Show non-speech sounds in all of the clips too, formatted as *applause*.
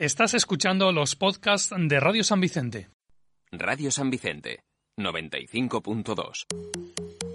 Estás escuchando los podcasts de Radio San Vicente. Radio San Vicente, 95.2.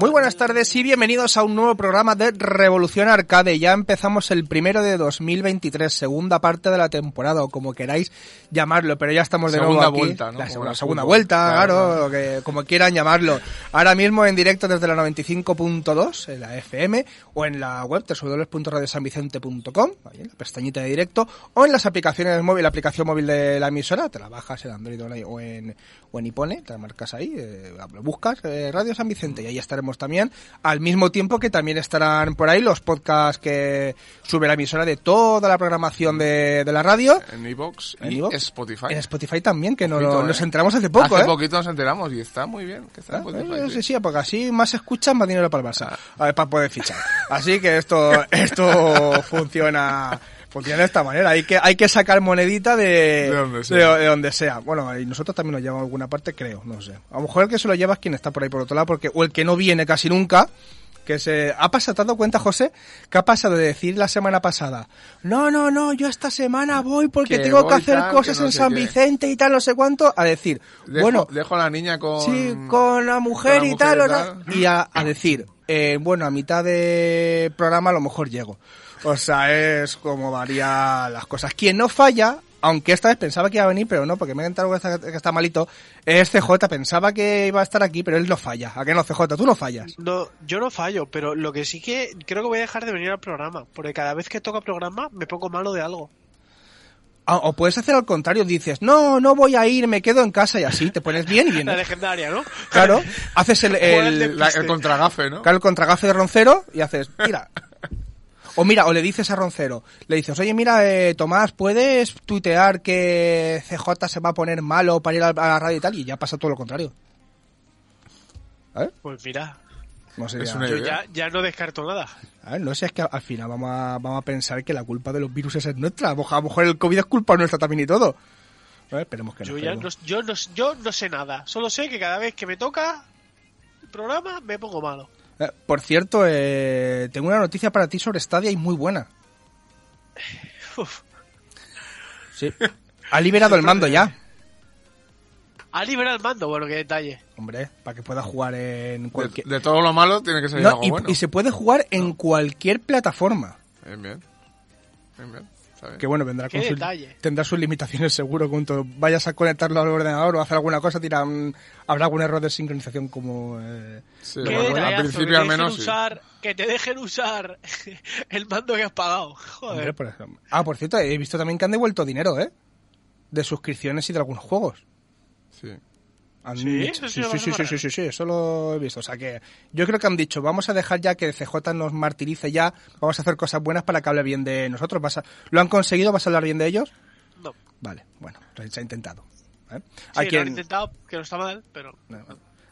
Muy buenas tardes y bienvenidos a un nuevo programa de Revolución Arcade. Ya empezamos el primero de 2023, segunda parte de la temporada o como queráis llamarlo, pero ya estamos de Segunda nuevo aquí. vuelta, ¿no? La segunda, vuelta, Claro, claro, que, como quieran llamarlo. Ahora mismo en directo desde la 95.2 en la FM o en la web www.radiosanvicente.com, ahí en la pestañita de directo, o en las aplicaciones móviles, la aplicación móvil de la emisora, te la bajas en Android o en, o en iPhone, te marcas ahí, eh, buscas eh, Radio San Vicente y ahí estaremos también, al mismo tiempo que también estarán por ahí los podcasts que sube la emisora de toda la programación de, de la radio. En iVoox En y. Spotify. En Spotify también, que nos ¿eh? enteramos hace poco, Hace ¿eh? poquito nos enteramos y está muy bien. Que está en ¿Eh? Spotify, Eh, sí. sí, sí, porque así más escuchan, más dinero para el Barça, a ver, para poder fichar. Así que esto, *laughs* esto funciona, funciona de esta manera. Hay que, hay que sacar monedita de, De donde sea. de- de donde sea. Bueno, y nosotros también nos llevamos a alguna parte, creo, no sé. A lo mejor el que se lo lleva es quien está por ahí por otro lado, porque, o el que no viene casi nunca, que se ha pasado, ¿te has dado cuenta, José? Que ha pasado de decir la semana pasada, no, no, no, yo esta semana voy porque Que tengo que hacer tal, cosas que no en San qué". Vicente y tal, no sé cuánto, a decir, Dejo, bueno, dejo a la niña con... Sí, con la mujer, con la y tal, y tal. Y a, a decir, eh, bueno, a mitad de programa a lo mejor llego. O sea, es como varía las cosas. Quien no falla, aunque esta vez pensaba que iba a venir, pero no, porque me he enterado que está, que está malito, es CJ. Pensaba que iba a estar aquí, pero él no falla. ¿A qué no, CJ? Tú no fallas. No, yo no fallo, pero lo que sí que creo que voy a dejar de venir al programa, porque cada vez que toca programa me pongo malo de algo. Ah, O puedes hacer al contrario, dices, no, no voy a ir, me quedo en casa y así, te pones bien y *laughs* La vienes. legendaria, ¿no? Claro, haces el, *laughs* el, La- el contragafe, ¿no? Claro, el contragafe de Roncero y haces, mira. *laughs* O mira, o le dices a Roncero, le dices, oye, mira, eh, Tomás, ¿puedes tuitear que CJ se va a poner malo para ir a, la radio y tal? Y ya pasa todo lo contrario. ¿Eh? Pues mira, No sé, Es ya- una yo ya, ya no descarto nada. a ver, no sé, es que al final vamos a, vamos a pensar que la culpa de los virus es nuestra. A lo mejor- el COVID es culpa nuestra también y todo. Esperemos que no. Yo ya no, yo, no, yo no sé nada, solo sé que cada vez que me toca el programa me pongo malo. Eh, por cierto, eh, tengo una noticia para ti sobre Stadia y muy buena. Uf. Sí. Ha liberado el mando ya. A liberar el mando, bueno, qué detalle. Hombre, para que pueda jugar en De, cualquier... de todo lo malo tiene que salir No, algo y, bueno. y se puede jugar en cualquier plataforma. Bien, bien. Bien, bien. Que bueno, vendrá con sus, tendrá sus limitaciones seguro. Cuando vayas a conectarlo al ordenador o hacer alguna cosa, dirá, mm, habrá algún error de sincronización como... eh, Sí, al que principio te al dejen menos sí. usar, Que te dejen usar *laughs* el mando que has pagado. hombre, Joder. por. Ah, por cierto, he visto también que han devuelto dinero, ¿eh? De suscripciones y de algunos juegos. Sí. Han ¿Sí? dicho- Eso sí sí, lo sí, sí, sí, eso lo he visto. O sea que yo creo que han dicho, vamos a dejar ya que CJ nos martirice ya, vamos a hacer cosas buenas para que hable bien de nosotros. Vas a- ¿Lo han conseguido? ¿Vas a hablar bien de ellos? No. Vale, bueno, se ha intentado. ¿eh? Sí, lo han intentado, que no está mal, pero...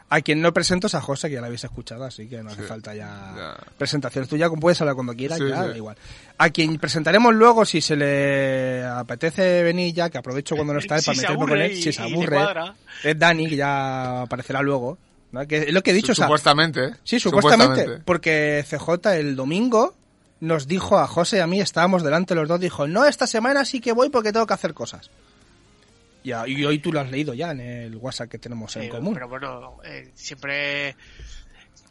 a quien no presento es a José, que ya lo habéis escuchado, así que no hace Sí, falta ya, ya. presentaciones. Tú ya puedes hablar cuando quieras, Sí, ya, sí. da igual. A quien presentaremos luego, si se le apetece venir ya, que aprovecho cuando no está él Si para meterme con él, y- si se aburre, es Dani, que ya aparecerá luego. ¿no? Que es lo que he dicho, o sea, Supuestamente, ¿eh? Sí, supuestamente, Porque CJ el domingo nos dijo a José y a mí, estábamos delante los dos, dijo, no, esta semana sí que voy porque tengo que hacer cosas. Y, a- y hoy tú lo has leído ya en el WhatsApp que tenemos en Sí, común. Pero bueno, eh, siempre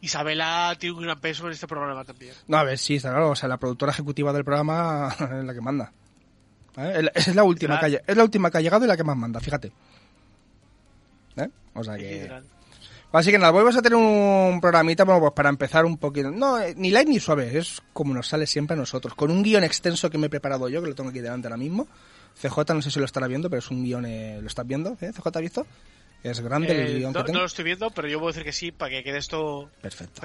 Isabela tiene un gran peso en este programa también. No, a ver, sí, está claro, o sea, la productora ejecutiva del programa *laughs* es la que manda. ¿Eh? Es la- última que ha, es la última que ha llegado y la que más manda, fíjate. ¿eh? O sea que... Así que nada, volvemos a tener un programita bueno, pues para empezar un poquito. No, eh, ni light ni suave, es como nos sale siempre a nosotros. Con un guion extenso que me he preparado yo, que lo tengo aquí delante ahora mismo. CJ, no sé si lo estará viendo, pero es un guion, eh, ¿lo estás viendo? ¿Eh? ¿CJ has visto? Es grande el Eh, guion no, que tengo. no lo estoy viendo, pero yo puedo decir que sí para que quede esto Perfecto.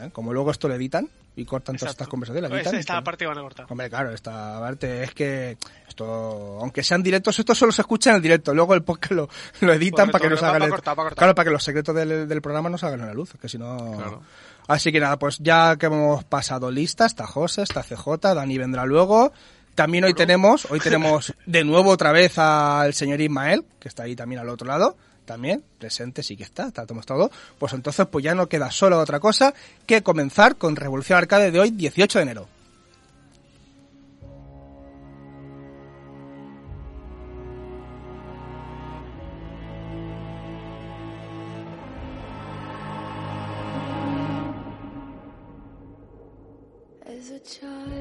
¿eh? Como luego esto lo editan y cortan todas Exacto. estas conversaciones. la Pues editan, esta pues- parte van a cortar. Hombre, claro, esta parte es que esto, aunque sean directos, esto solo se escucha en el directo. Luego el podcast lo, lo editan Correcto, para que no salgan el-. Claro, para que los secretos del, del programa no salgan a la luz, que si no. Claro. Así que nada, pues ya que hemos pasado lista, está José, está CJ, Dani vendrá luego. También hoy tenemos, hoy tenemos de nuevo otra vez al señor Ismael, que está ahí también al otro lado, también, presente sí que está, está todo todo. Pues entonces pues ya no queda solo otra cosa que comenzar con Revolución Arcade de hoy, 18 de enero. As a child,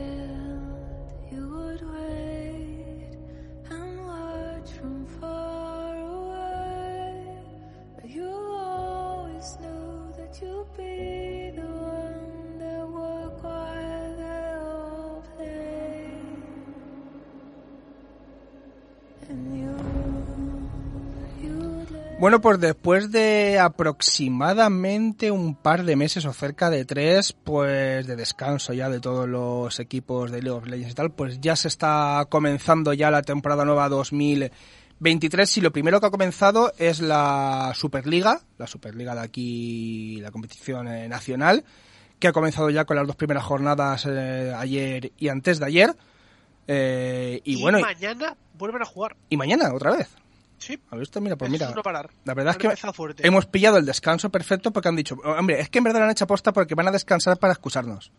Bueno, pues después de aproximadamente un par de meses o cerca de tres, pues de descanso ya de todos los equipos de League of Legends y tal, pues ya se está comenzando ya la temporada nueva 2023 y lo primero que ha comenzado es la Superliga, la Superliga de aquí, la competición eh, nacional, que ha comenzado ya con las dos primeras jornadas eh, ayer y antes de ayer. Eh, y, Y, bueno, y- mañana vuelven a jugar. y mañana otra vez. Sí. ¿Has visto? Mira, pues mira. no parar. La verdad es que fuerte. hemos pillado el descanso perfecto porque han dicho, hombre, es que en verdad lo han hecho aposta porque van a descansar para escucharnos.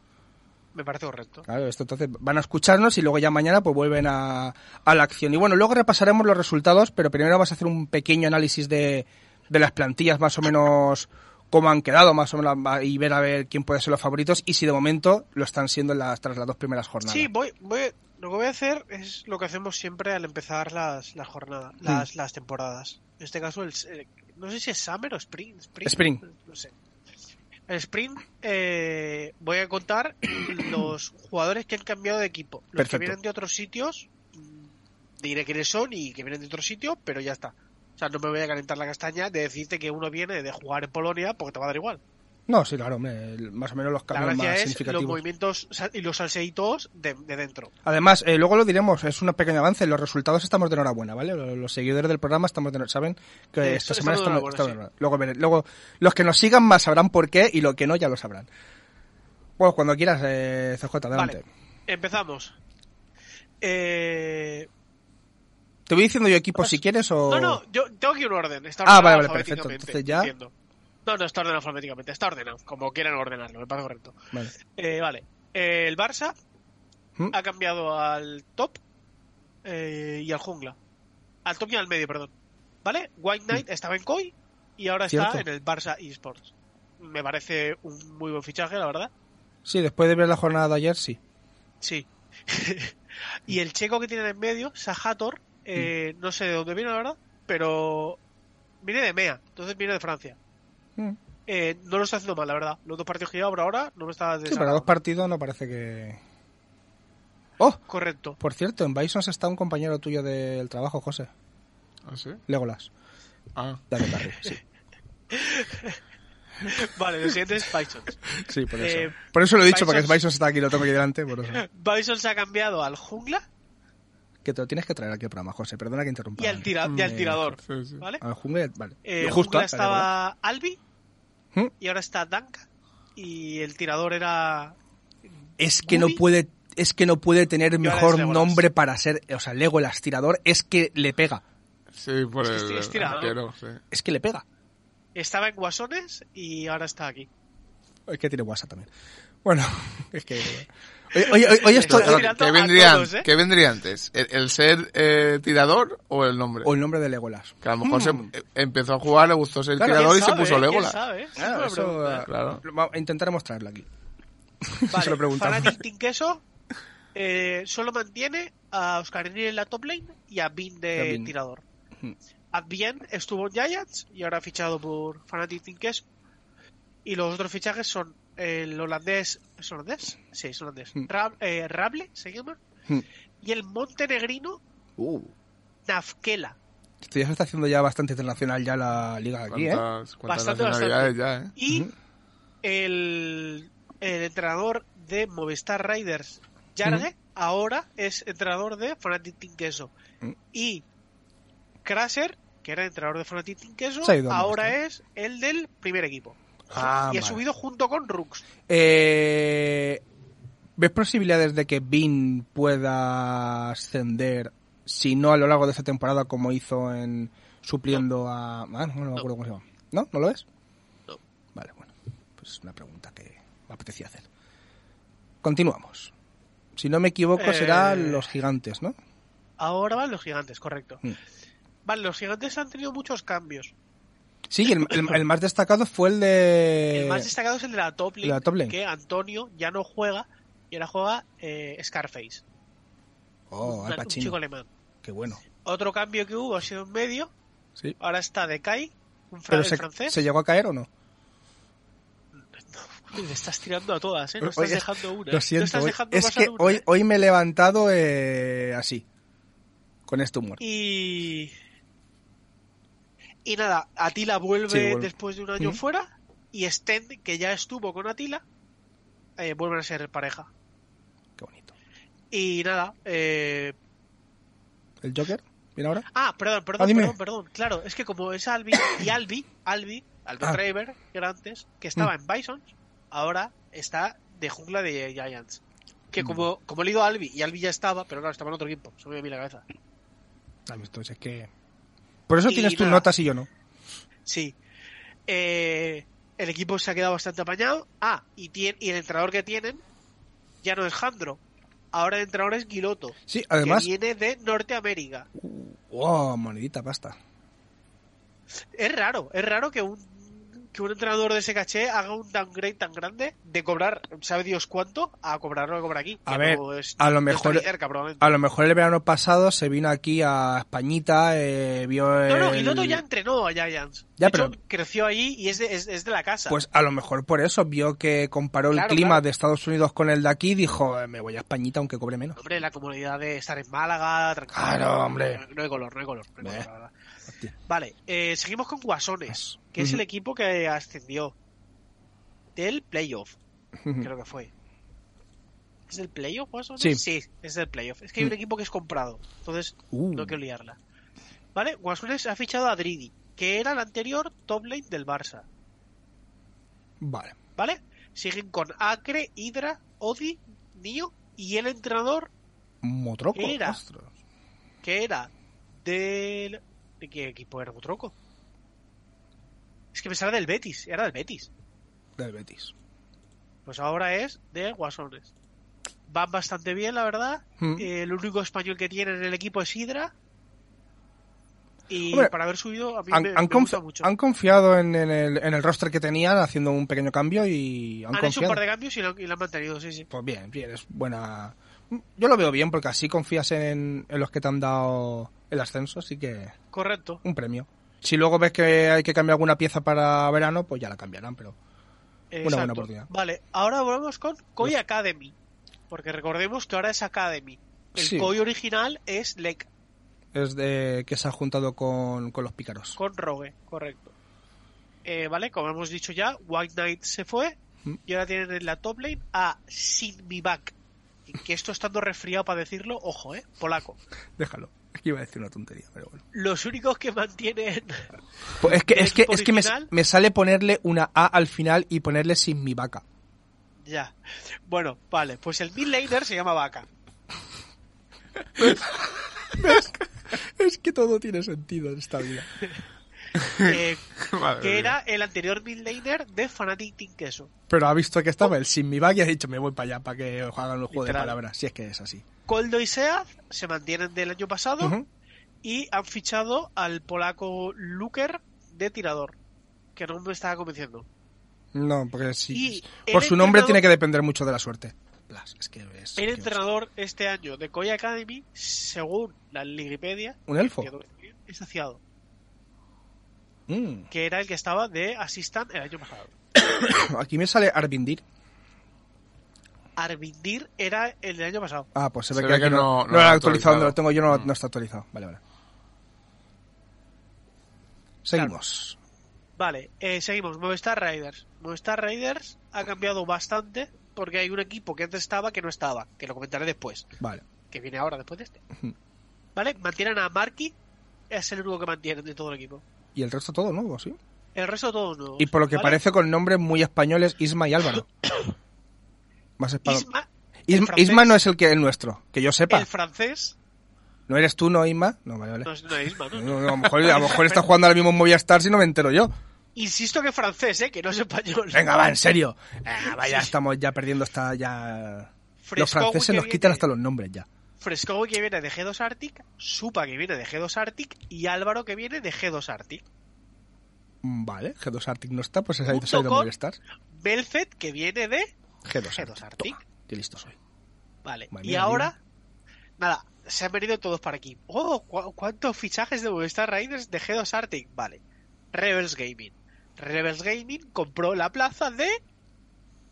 Me parece correcto. Claro, esto entonces van a escucharnos y luego ya mañana pues vuelven a, a la acción. Y bueno, luego repasaremos los resultados, pero primero vamos a hacer un pequeño análisis de, de las plantillas más o menos cómo han quedado más o menos y ver a ver quién puede ser los favoritos y si de momento lo están siendo en las, tras las dos primeras jornadas. Sí, voy, voy, lo que voy a hacer es lo que hacemos siempre al empezar las, las jornadas, las, las temporadas. En este caso, el, no sé si es Summer o Spring. Spring. Spring. No sé. El Spring eh, voy a contar *coughs* los jugadores que han cambiado de equipo. Los Perfecto. que vienen de otros sitios, mm, diré quiénes son y que vienen de otro sitio, pero ya está. O sea, no me voy a calentar la castaña de decirte que uno viene de jugar en Polonia porque te va a dar igual. No, sí, claro, hombre, más o menos los cambios más es los significativos. movimientos y los salseitos de, de dentro. Además, eh, luego lo diremos, es un pequeño avance, los resultados estamos de enhorabuena, ¿vale? Los, los seguidores del programa estamos de saben que esta estamos semana estamos, estamos de sí. enhorabuena. Luego, luego, los que nos sigan más sabrán por qué y los que no ya lo sabrán. Bueno, cuando quieras, eh, CJ, adelante. Vale, empezamos. Eh, Te voy diciendo yo equipos si quieres o... No, no, yo tengo aquí un orden. Está Ah, vale, vale, perfecto. Entonces ya- entiendo. No, no está ordenado alfabéticamente, está ordenado, como quieran ordenarlo, me parece correcto. Vale. Eh, vale, Eh, el Barça ¿Mm? ha cambiado al top eh, y al jungla. Al top y al medio, perdón. ¿Vale? White Knight estaba en COI y ahora está Mm. En el Barça eSports. Me parece un muy buen fichaje, la verdad. Sí, después de ver la jornada de ayer, sí. Sí. *laughs* y el checo que tienen en medio, Sahator, eh, no sé de dónde viene, la verdad, pero viene de MEA, entonces viene de Francia. Mm. Eh, no lo está haciendo mal, la verdad. Los dos partidos que lleva por ahora no me está Sí, para dos partidos no parece que... ¡Oh! Correcto. Por cierto, en Bisons está un compañero tuyo del trabajo, José. ¿Ah, sí? Legolas. Ah, Dale, Carri, sí. *laughs* Vale, lo siguiente es Bisons. Sí, por eso. Eh, por eso lo he dicho, porque Bisons- Bisons está aquí, lo tengo aquí delante, por eso. Bison se ha cambiado al jungla Que te lo tienes que traer aquí al programa, José. Perdona que interrumpa. y al, tira- y al tirador. sí, sí. ¿Vale? Al jungla, vale. Eh, Justo, jungla estaba Albi ¿Mm? y ahora está Danka y el tirador era Es que no puede, es que no puede tener mejor nombre para ser, o sea, Legolas tirador, es que le pega. Sí, por Es que el es tirado. arquero, sí. Es que le pega. estaba en Guasones y ahora está aquí. Es que tiene WhatsApp también. Bueno, *laughs* es que. Oye, oye, oye, oye, esto. ¿qué, vendría, todos, ¿eh? ¿Qué vendría antes? ¿El, el ser eh, tirador o el nombre? O el nombre de Legolas. Que a lo mejor Mm. se, eh, empezó a jugar, le gustó ser Claro, tirador y ¿Quién se puso? ¿Quién Legolas. sabe? Claro. Claro. Intentaremos traerlo aquí. Vale, *laughs* se lo preguntamos. Fanatic Team Queso eh, solo mantiene a Oscarini en la top lane y a Bin de A Bin. tirador. Hmm. Advien estuvo en Giants y ahora ha fichado por Fnatic Tinkes. Y los otros fichajes son el holandés. ¿Es holandés? Sí, es holandés. Mm. Ra- eh, Rable se llama. Mm. Y el montenegrino Uh, Nafkela. esto ya se está haciendo ya bastante internacional ya la liga aquí, ¿eh? ¿Cuántas, cuántas Bastante, ya, eh? Y el, el entrenador de Movistar Riders, Jarge, ahora es entrenador de Fnatic Team Queso. Mm. Y Crasher, que era entrenador de Fnatic Team Queso, ahora es el del primer equipo. Ah, y ha subido junto con Rux. Eh, ¿Ves posibilidades de que Bean pueda ascender, si no a lo largo de esta temporada, como hizo en supliendo a... Ah, no, no me acuerdo cómo se llama. ¿No? ¿No lo ves? No. Vale, bueno. Pues es una pregunta que me apetecía hacer. Continuamos. Si no me equivoco, Eh, serán los gigantes, ¿no? Ahora van los gigantes, correcto. Mm. Vale, los gigantes han tenido muchos cambios. Sí, el, el- el más destacado fue el de... El más destacado es el de la top lane, la top lane. que Antonio ya no juega y ahora juega eh, Scarface, Oh, un, Al un chico alemán. Qué bueno. Otro cambio que hubo ha sido en medio. Sí. Ahora está Decay, un fra- ¿Pero el se, francés. se llegó a caer o no? Uy, Le estás tirando a todas, ¿eh? No estás dejando una. Lo No siento, estás hoy- dejando es que una, hoy, ¿eh? hoy me he levantado eh, así, con este humor. Y... Y nada, Atila vuelve, Sí, vuelve. después de un año fuera. Y Stend, que ya estuvo con Atila, eh, vuelven a ser pareja. Qué bonito. Y nada, eh... ¿El Joker? ¿Viene ahora? Ah, perdón, Ah, perdón, dime. perdón, perdón. Claro, es que como es Albi y Albi, Albi, Albi Ah. Traver, que era antes, que estaba Mm. en Bisons, ahora está de jungla de Giants. Que Mm. como, como he leído a Albi, y Albi ya estaba, pero claro, estaba en otro equipo, se me mí la cabeza. Ah, Entonces es que... Por eso Y tienes tus notas y yo no. Sí. Eh, el equipo se ha quedado bastante apañado. Ah, y, el entrenador que tienen ya no es Jandro. Ahora el entrenador es Giloto, Sí, además... que viene de Norteamérica. ¡Wow! Monedita pasta. Es raro, es raro que un, que un entrenador de ese caché haga un downgrade tan grande de cobrar, ¿sabe Dios cuánto? A cobrar lo que cobra aquí. A ver, no es- a lo no mejor- ni cerca, probablemente. A lo mejor el verano pasado se vino aquí a Españita, eh, vio No, no, el- Giloto ya entrenó a Giants. Ya, de hecho, pero- creció ahí y es de, es, es de la casa. Pues a lo mejor por eso vio que comparó el Claro, clima claro. de Estados Unidos con el de aquí y dijo, "Eh, me voy a Españita aunque cobre menos. Hombre, la comodidad de estar en Málaga, tranquilo. Claro, hombre. No, no hay color, no hay color. no hay color, la. Vale, eh, seguimos con Guasones, que es el equipo que ascendió del playoff, creo que fue. ¿Es del playoff, Guasones? Sí. es del playoff. Es que hay un equipo que es comprado, entonces Uh. no quiero liarla. Vale, Guasones ha fichado a Dridi, que era el anterior top lane del Barça. Vale. ¿Vale? Siguen con Acre, Hydra, Odi, Nio y el entrenador Motroco. Era. ostras. que era del... ¿De qué equipo era Motroco? Es que sale del Betis, era del Betis. Del Betis. Pues ahora es de Guasones. Van bastante bien, la verdad. Mm. Eh, el único español que tiene en el equipo es Hydra. Y Hombre, para haber subido, a mí Han, me, han me gusta mucho. han confiado en, en el, en el roster que tenían haciendo un pequeño cambio y han, Han hecho un par de cambios y lo, y lo han mantenido, sí, sí. Pues bien, bien, es buena... Yo lo veo bien porque así confías en, en los que te han dado el ascenso, así que Correcto. un premio. Si luego ves que hay que cambiar alguna pieza para verano, pues ya la cambiarán, pero... buena Exacto. oportunidad. Vale, ahora volvemos con Koi Academy. Porque recordemos que ahora es Academy. El Sí. Koi original es Lek. Es de que se ha juntado con, con los pícaros. Con Rogue, correcto. Eh, vale, como hemos dicho ya, White Knight se fue Mm. y ahora tienen en la top lane a Sinmibak. Que esto estando resfriado para decirlo, ojo, eh, polaco. Déjalo. Es que iba a decir una tontería, pero bueno. Los únicos que mantienen. Pues es que, ¿El es que, es que me, me sale ponerle una A al final y ponerle sin mi vaca. ya. Bueno, vale, pues el mid laner se llama Vaca. Es que todo tiene sentido en esta vida. *laughs* eh, *laughs* que mía. era el anterior mid laner de Fnatic Team Queso. Pero ha visto que estaba el sin mi vaca y ha dicho, me voy para allá para que hagan los juegos de palabras. Si es que es así. Coldo y Seaz se mantienen del año pasado y han fichado al polaco Luker de tirador, que no me estaba convenciendo. No, porque sí. Y por su nombre tiene que depender mucho de la suerte. Es que es. El entrenador este año de Koi Academy, según la Wikipedia, ¿Un elfo? es saciado. Mm. que era el que estaba de Assistant el año pasado. *coughs* Aquí me sale Arvindir. Arvindir era el del año pasado. Ah, pues se ve Se que, ve aquí que no, no- no lo ha actualizado donde lo actualizado. tengo yo, no, Mm. no está actualizado. Vale, vale. Seguimos. Vale, eh, seguimos. Movistar Riders. Movistar Riders ha cambiado bastante porque hay un equipo que antes estaba que no estaba, que lo comentaré después, Vale. que viene ahora después de este. Vale, mantienen a Marky, es el único que mantienen de todo el equipo. Y el resto todo nuevo, ¿sí? El resto todos nuevos. Y por lo que ¿vale? parece con nombres muy españoles, Isma y Álvaro. *coughs* Más. Isma, Isma, el francés- Isma no es el que el nuestro, que yo sepa. el francés, ¿No eres tú, no, Isma? No, vale, vale. no es, no es Isma, ¿no? No, no, a, lo mejor, a lo mejor está jugando ahora mismo en Movistar si no me entero yo. Insisto que es francés, ¿eh? Que no es español. Venga, va, en serio. Ah, vaya, Sí. estamos ya perdiendo esta ya... Los franceses nos quitan hasta los nombres ya. Frescowi que viene de G2 Arctic, Supa que viene de G2 Arctic y Álvaro que viene de G2 Arctic. Mm, Vale, G2 Arctic no está, pues ha ido con- Movistar. Belfet que viene de G2 G2 Arctic. Qué listo soy. Vale. Madre y mía, ahora, nada, se han venido todos para aquí. Oh, cu- ¿cuántos fichajes de Movistar Riders de G2 Arctic? Vale. Rebels Gaming. Rebels Gaming compró la plaza de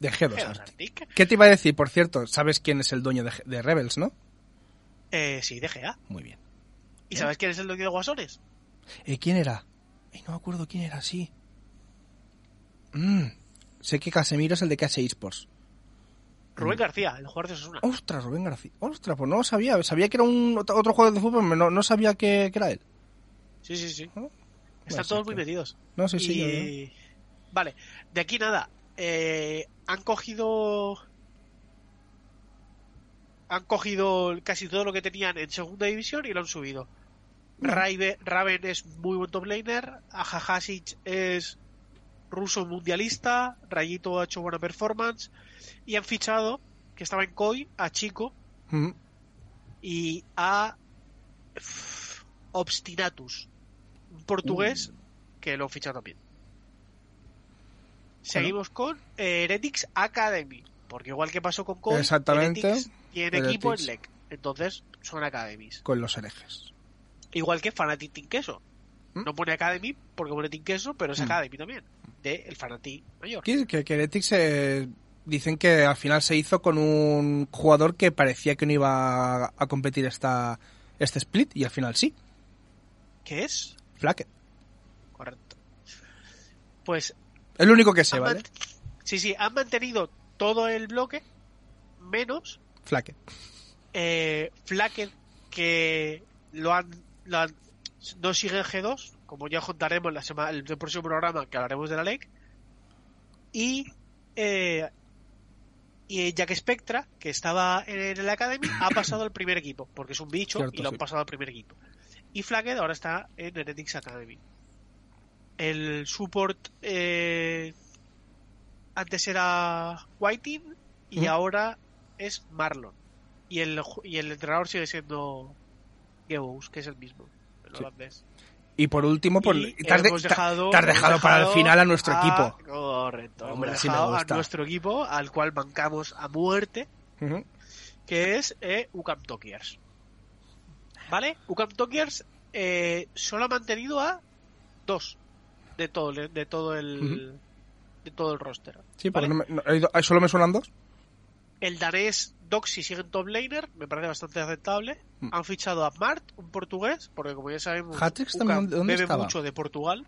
De G2 G2 Arctic. Arctic. ¿Qué te iba a decir, por cierto? ¿Sabes quién es el dueño de, de Rebels, no? Eh, sí, de GA. Muy bien. ¿Y sabes quién es el dueño de Guasones? Eh, ¿Quién era? Ay, no me acuerdo quién era, sí. Mm, sé que Casemiro es el de KS Esports. Rubén García, el jugador de Osasuna. Ostras, Rubén García. Ostras, pues no lo sabía. Sabía que era un otro jugador de fútbol, pero no, no sabía que, que era él. Sí, sí, sí. ¿No? Están todos muy metidos. No, sí, sí. Y- yo veo. Vale, de aquí nada. Eh, han cogido. Han cogido casi todo lo que tenían en segunda división y lo han subido. Raive- Raven es muy buen top laner. Ajajasic es ruso mundialista. Rayito ha hecho buena performance. Y han fichado, que estaba en COI, a Chico Mm, y a Uf, Obstinatus, un portugués que lo ficha también. Seguimos con eh, Heretics Academy, porque igual que pasó con Cole, Exactamente. Heretics tiene equipo en. LEC, entonces son Academies. Con los herejes. Igual que Fanatic. ¿Mm? No pone Academy porque pone Team Queso, pero es Mm. Academy también, de el Fanatic mayor. Que, que, que eh, dicen que al final se hizo con un jugador que parecía que no iba a, competir esta, este split y al final sí. ¿Qué es? Flacket. Correcto. Pues Es lo único que sé, ¿vale? Sí, sí, han mantenido todo el bloque menos Flacket. eh, Flacket que lo han, lo han- no sigue en G2 como ya contaremos la semana el, próximo programa que hablaremos de la LEC. Y eh, y Jack Spectra que estaba en el Academy ha pasado al primer equipo porque es un bicho Cierto, y lo han sí. pasado al primer equipo. Y Flacket ahora está en Heretics Academy. El support eh, antes era Whiting y ahora es Marlon. Y el y el entrenador sigue siendo Gebous, que es el mismo el Sí. holandés Y por último, por, Y te has, de- hemos dejado, te has hemos dejado para el dejado final a nuestro equipo. correcto hemos Hombre, me dejado a nuestro equipo al cual bancamos a muerte Ujú. que es eh, UCAM Tokiers. ¿Vale? UCAM Tokiers eh, solo ha mantenido a dos de todo, el- de todo el de todo el roster. Sí, porque ¿vale? no me- no- solo me suenan dos. El danés Doxy sigue en top laner, me parece bastante aceptable. Mm. Han fichado a Mart, un portugués, porque como ya sabemos, Hatrix también, ¿de dónde bebe estaba? mucho de Portugal.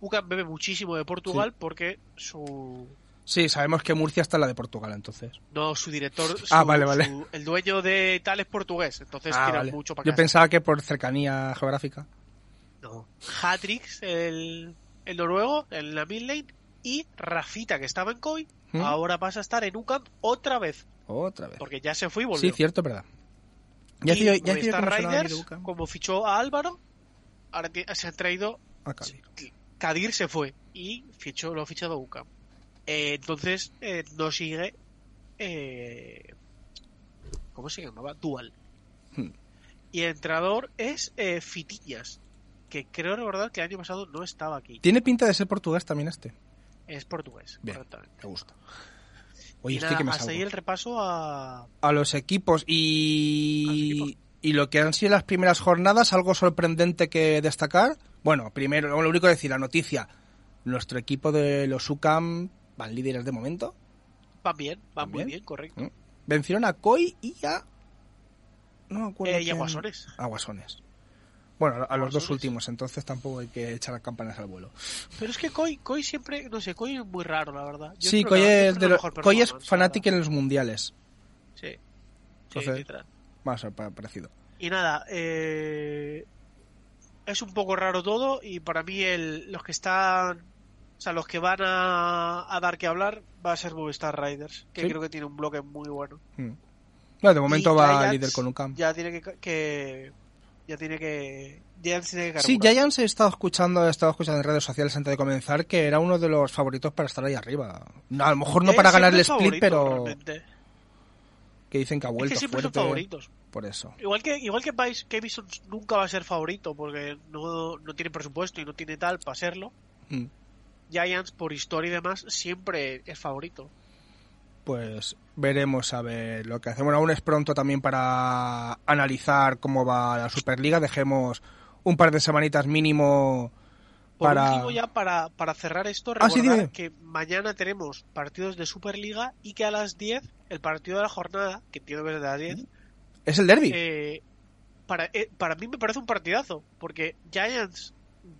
UCAM bebe muchísimo de Portugal porque su Sí, sabemos que Murcia está en la de Portugal, entonces. no su director, su- Ah, vale, vale. su- el dueño de tal es portugués, entonces Ah, tira vale. mucho para Yo casa. pensaba que por cercanía geográfica. No. Hatrix, el, el noruego, en la mid lane, y Rafita, que estaba en Koi, ¿Mm? ahora pasa a estar en UCAM otra vez, Otra vez. porque ya se fue y volvió. Sí, cierto, verdad. Ya y decía- ya a Riders, como fichó a Álvaro, ahora se han traído. Cádiz. Kadir se fue y fichó, lo ha fichado UCAM. Eh, entonces eh, no sigue. Eh, ¿Cómo se llamaba? Dual. Hmm. Y el entrenador es eh, Fitiñas, que creo recordar que el año pasado no estaba aquí. Tiene pinta de ser portugués también este. Es portugués, Bien. correctamente. Me gusta. Oye, y estoy nada, que me hasta ahí el repaso a. A los equipos A los y... equipos. y lo que han sido las primeras jornadas, algo sorprendente que destacar. Bueno, primero, lo único que decir, la noticia. Nuestro equipo de los UCAM van líderes de momento. Van bien, van ¿Van muy bien? bien, correcto. ¿Mm? Vencieron a Koi y a... No me acuerdo. Eh, y a. Guasones. A Guasones. Bueno, a los dos últimos, entonces tampoco hay que echar las campanas al vuelo. Pero es que Koi, Koi siempre, no sé, Koi es muy raro, la verdad. Yo sí, Koi es, de lo- Koi es la en los mundiales. Sí, sí, Entonces- literal. Más pa- parecido. Y nada, eh, es un poco raro todo y para mí el, los que están, o sea, los que van a, a dar que hablar va a ser Movistar Riders, que Sí. creo que tiene un bloque muy bueno. Mm. Bueno, de momento Y va Giants líder con UCAM. Ya tiene que, que- ya tiene que, Giants tiene que Sí. Giants he estado escuchando, he estado escuchando en redes sociales antes de comenzar que era uno de los favoritos para estar ahí arriba. No, a lo mejor no Giants para ganar el split, es favorito, pero realmente. que dicen que ha Es vuelto que siempre fuerte son favoritos. por eso. Igual que igual que Vice, que Bison nunca va a ser favorito porque no, no tiene presupuesto y no tiene tal para serlo. Mm. Giants, por historia y demás, siempre es favorito. Pues veremos a ver lo que hacemos. Bueno, aún es pronto también para analizar cómo va la Superliga. Dejemos un par de semanitas mínimo Por para... último, ya para, para cerrar esto, Ah, sí, recordar que mañana tenemos partidos de Superliga y que a las 10, el partido de la jornada, que entiendo que es de las 10, Es el derby. eh, para, eh, para mí me parece un partidazo, porque Giants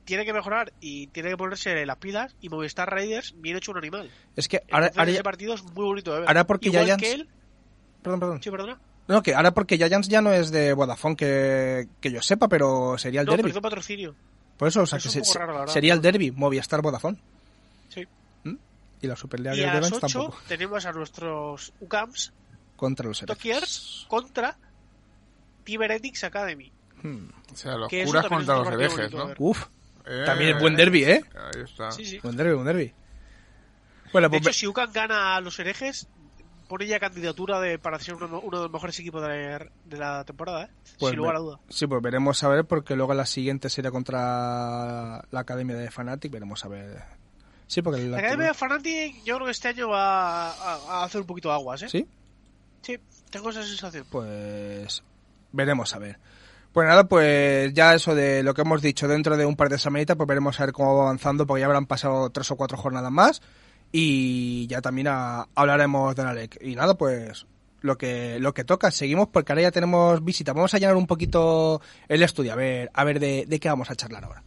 tiene que mejorar y tiene que ponerse las pilas y Movistar Raiders bien hecho un animal. es que ahora, Entonces, ahora ese partido es muy bonito de ver. ahora porque Igual Giants- que él, Perdón, perdón. sí, perdona. No, que ahora porque Giants ya no es de Vodafone que, que yo sepa, pero sería el No, derby. patrocinio. Por eso, o sea, Es que un se- raro, sería el derby, Movistar Vodafone. Sí. ¿Mm? Y la Superliga Y de las Evans 8 tampoco. tenemos a nuestros UCAMs Contra los. Tokiers contra Tiberetix Academy. Hmm. O sea, los eso curas también es contra los herejes, ¿no? Uf, Eh, también es buen derby, ¿eh? Ahí está. Sí, sí. Buen derby, buen derby. Bueno, De pues hecho, si UCAM gana a los herejes, pone ya candidatura de, para ser uno, uno de los mejores equipos de, de la temporada, ¿eh? Pues sin lugar ve- a duda. Sí, pues veremos a ver, porque luego la siguiente será contra la Academia de Fnatic, veremos a ver. Sí, porque La Academia de Fnatic, yo creo que este año va a, a hacer un poquito de aguas, ¿eh? Sí, Sí, tengo esa sensación. pues veremos a ver. Pues nada, pues ya eso de lo que hemos dicho dentro de un par de semanitas, pues veremos a ver cómo va avanzando, porque ya habrán pasado tres o cuatro jornadas más y ya también a- hablaremos de la LEC. Y nada, pues lo que lo que toca, seguimos porque ahora ya tenemos visita. Vamos a llenar un poquito el estudio, a ver, a ver de, de qué vamos a charlar ahora.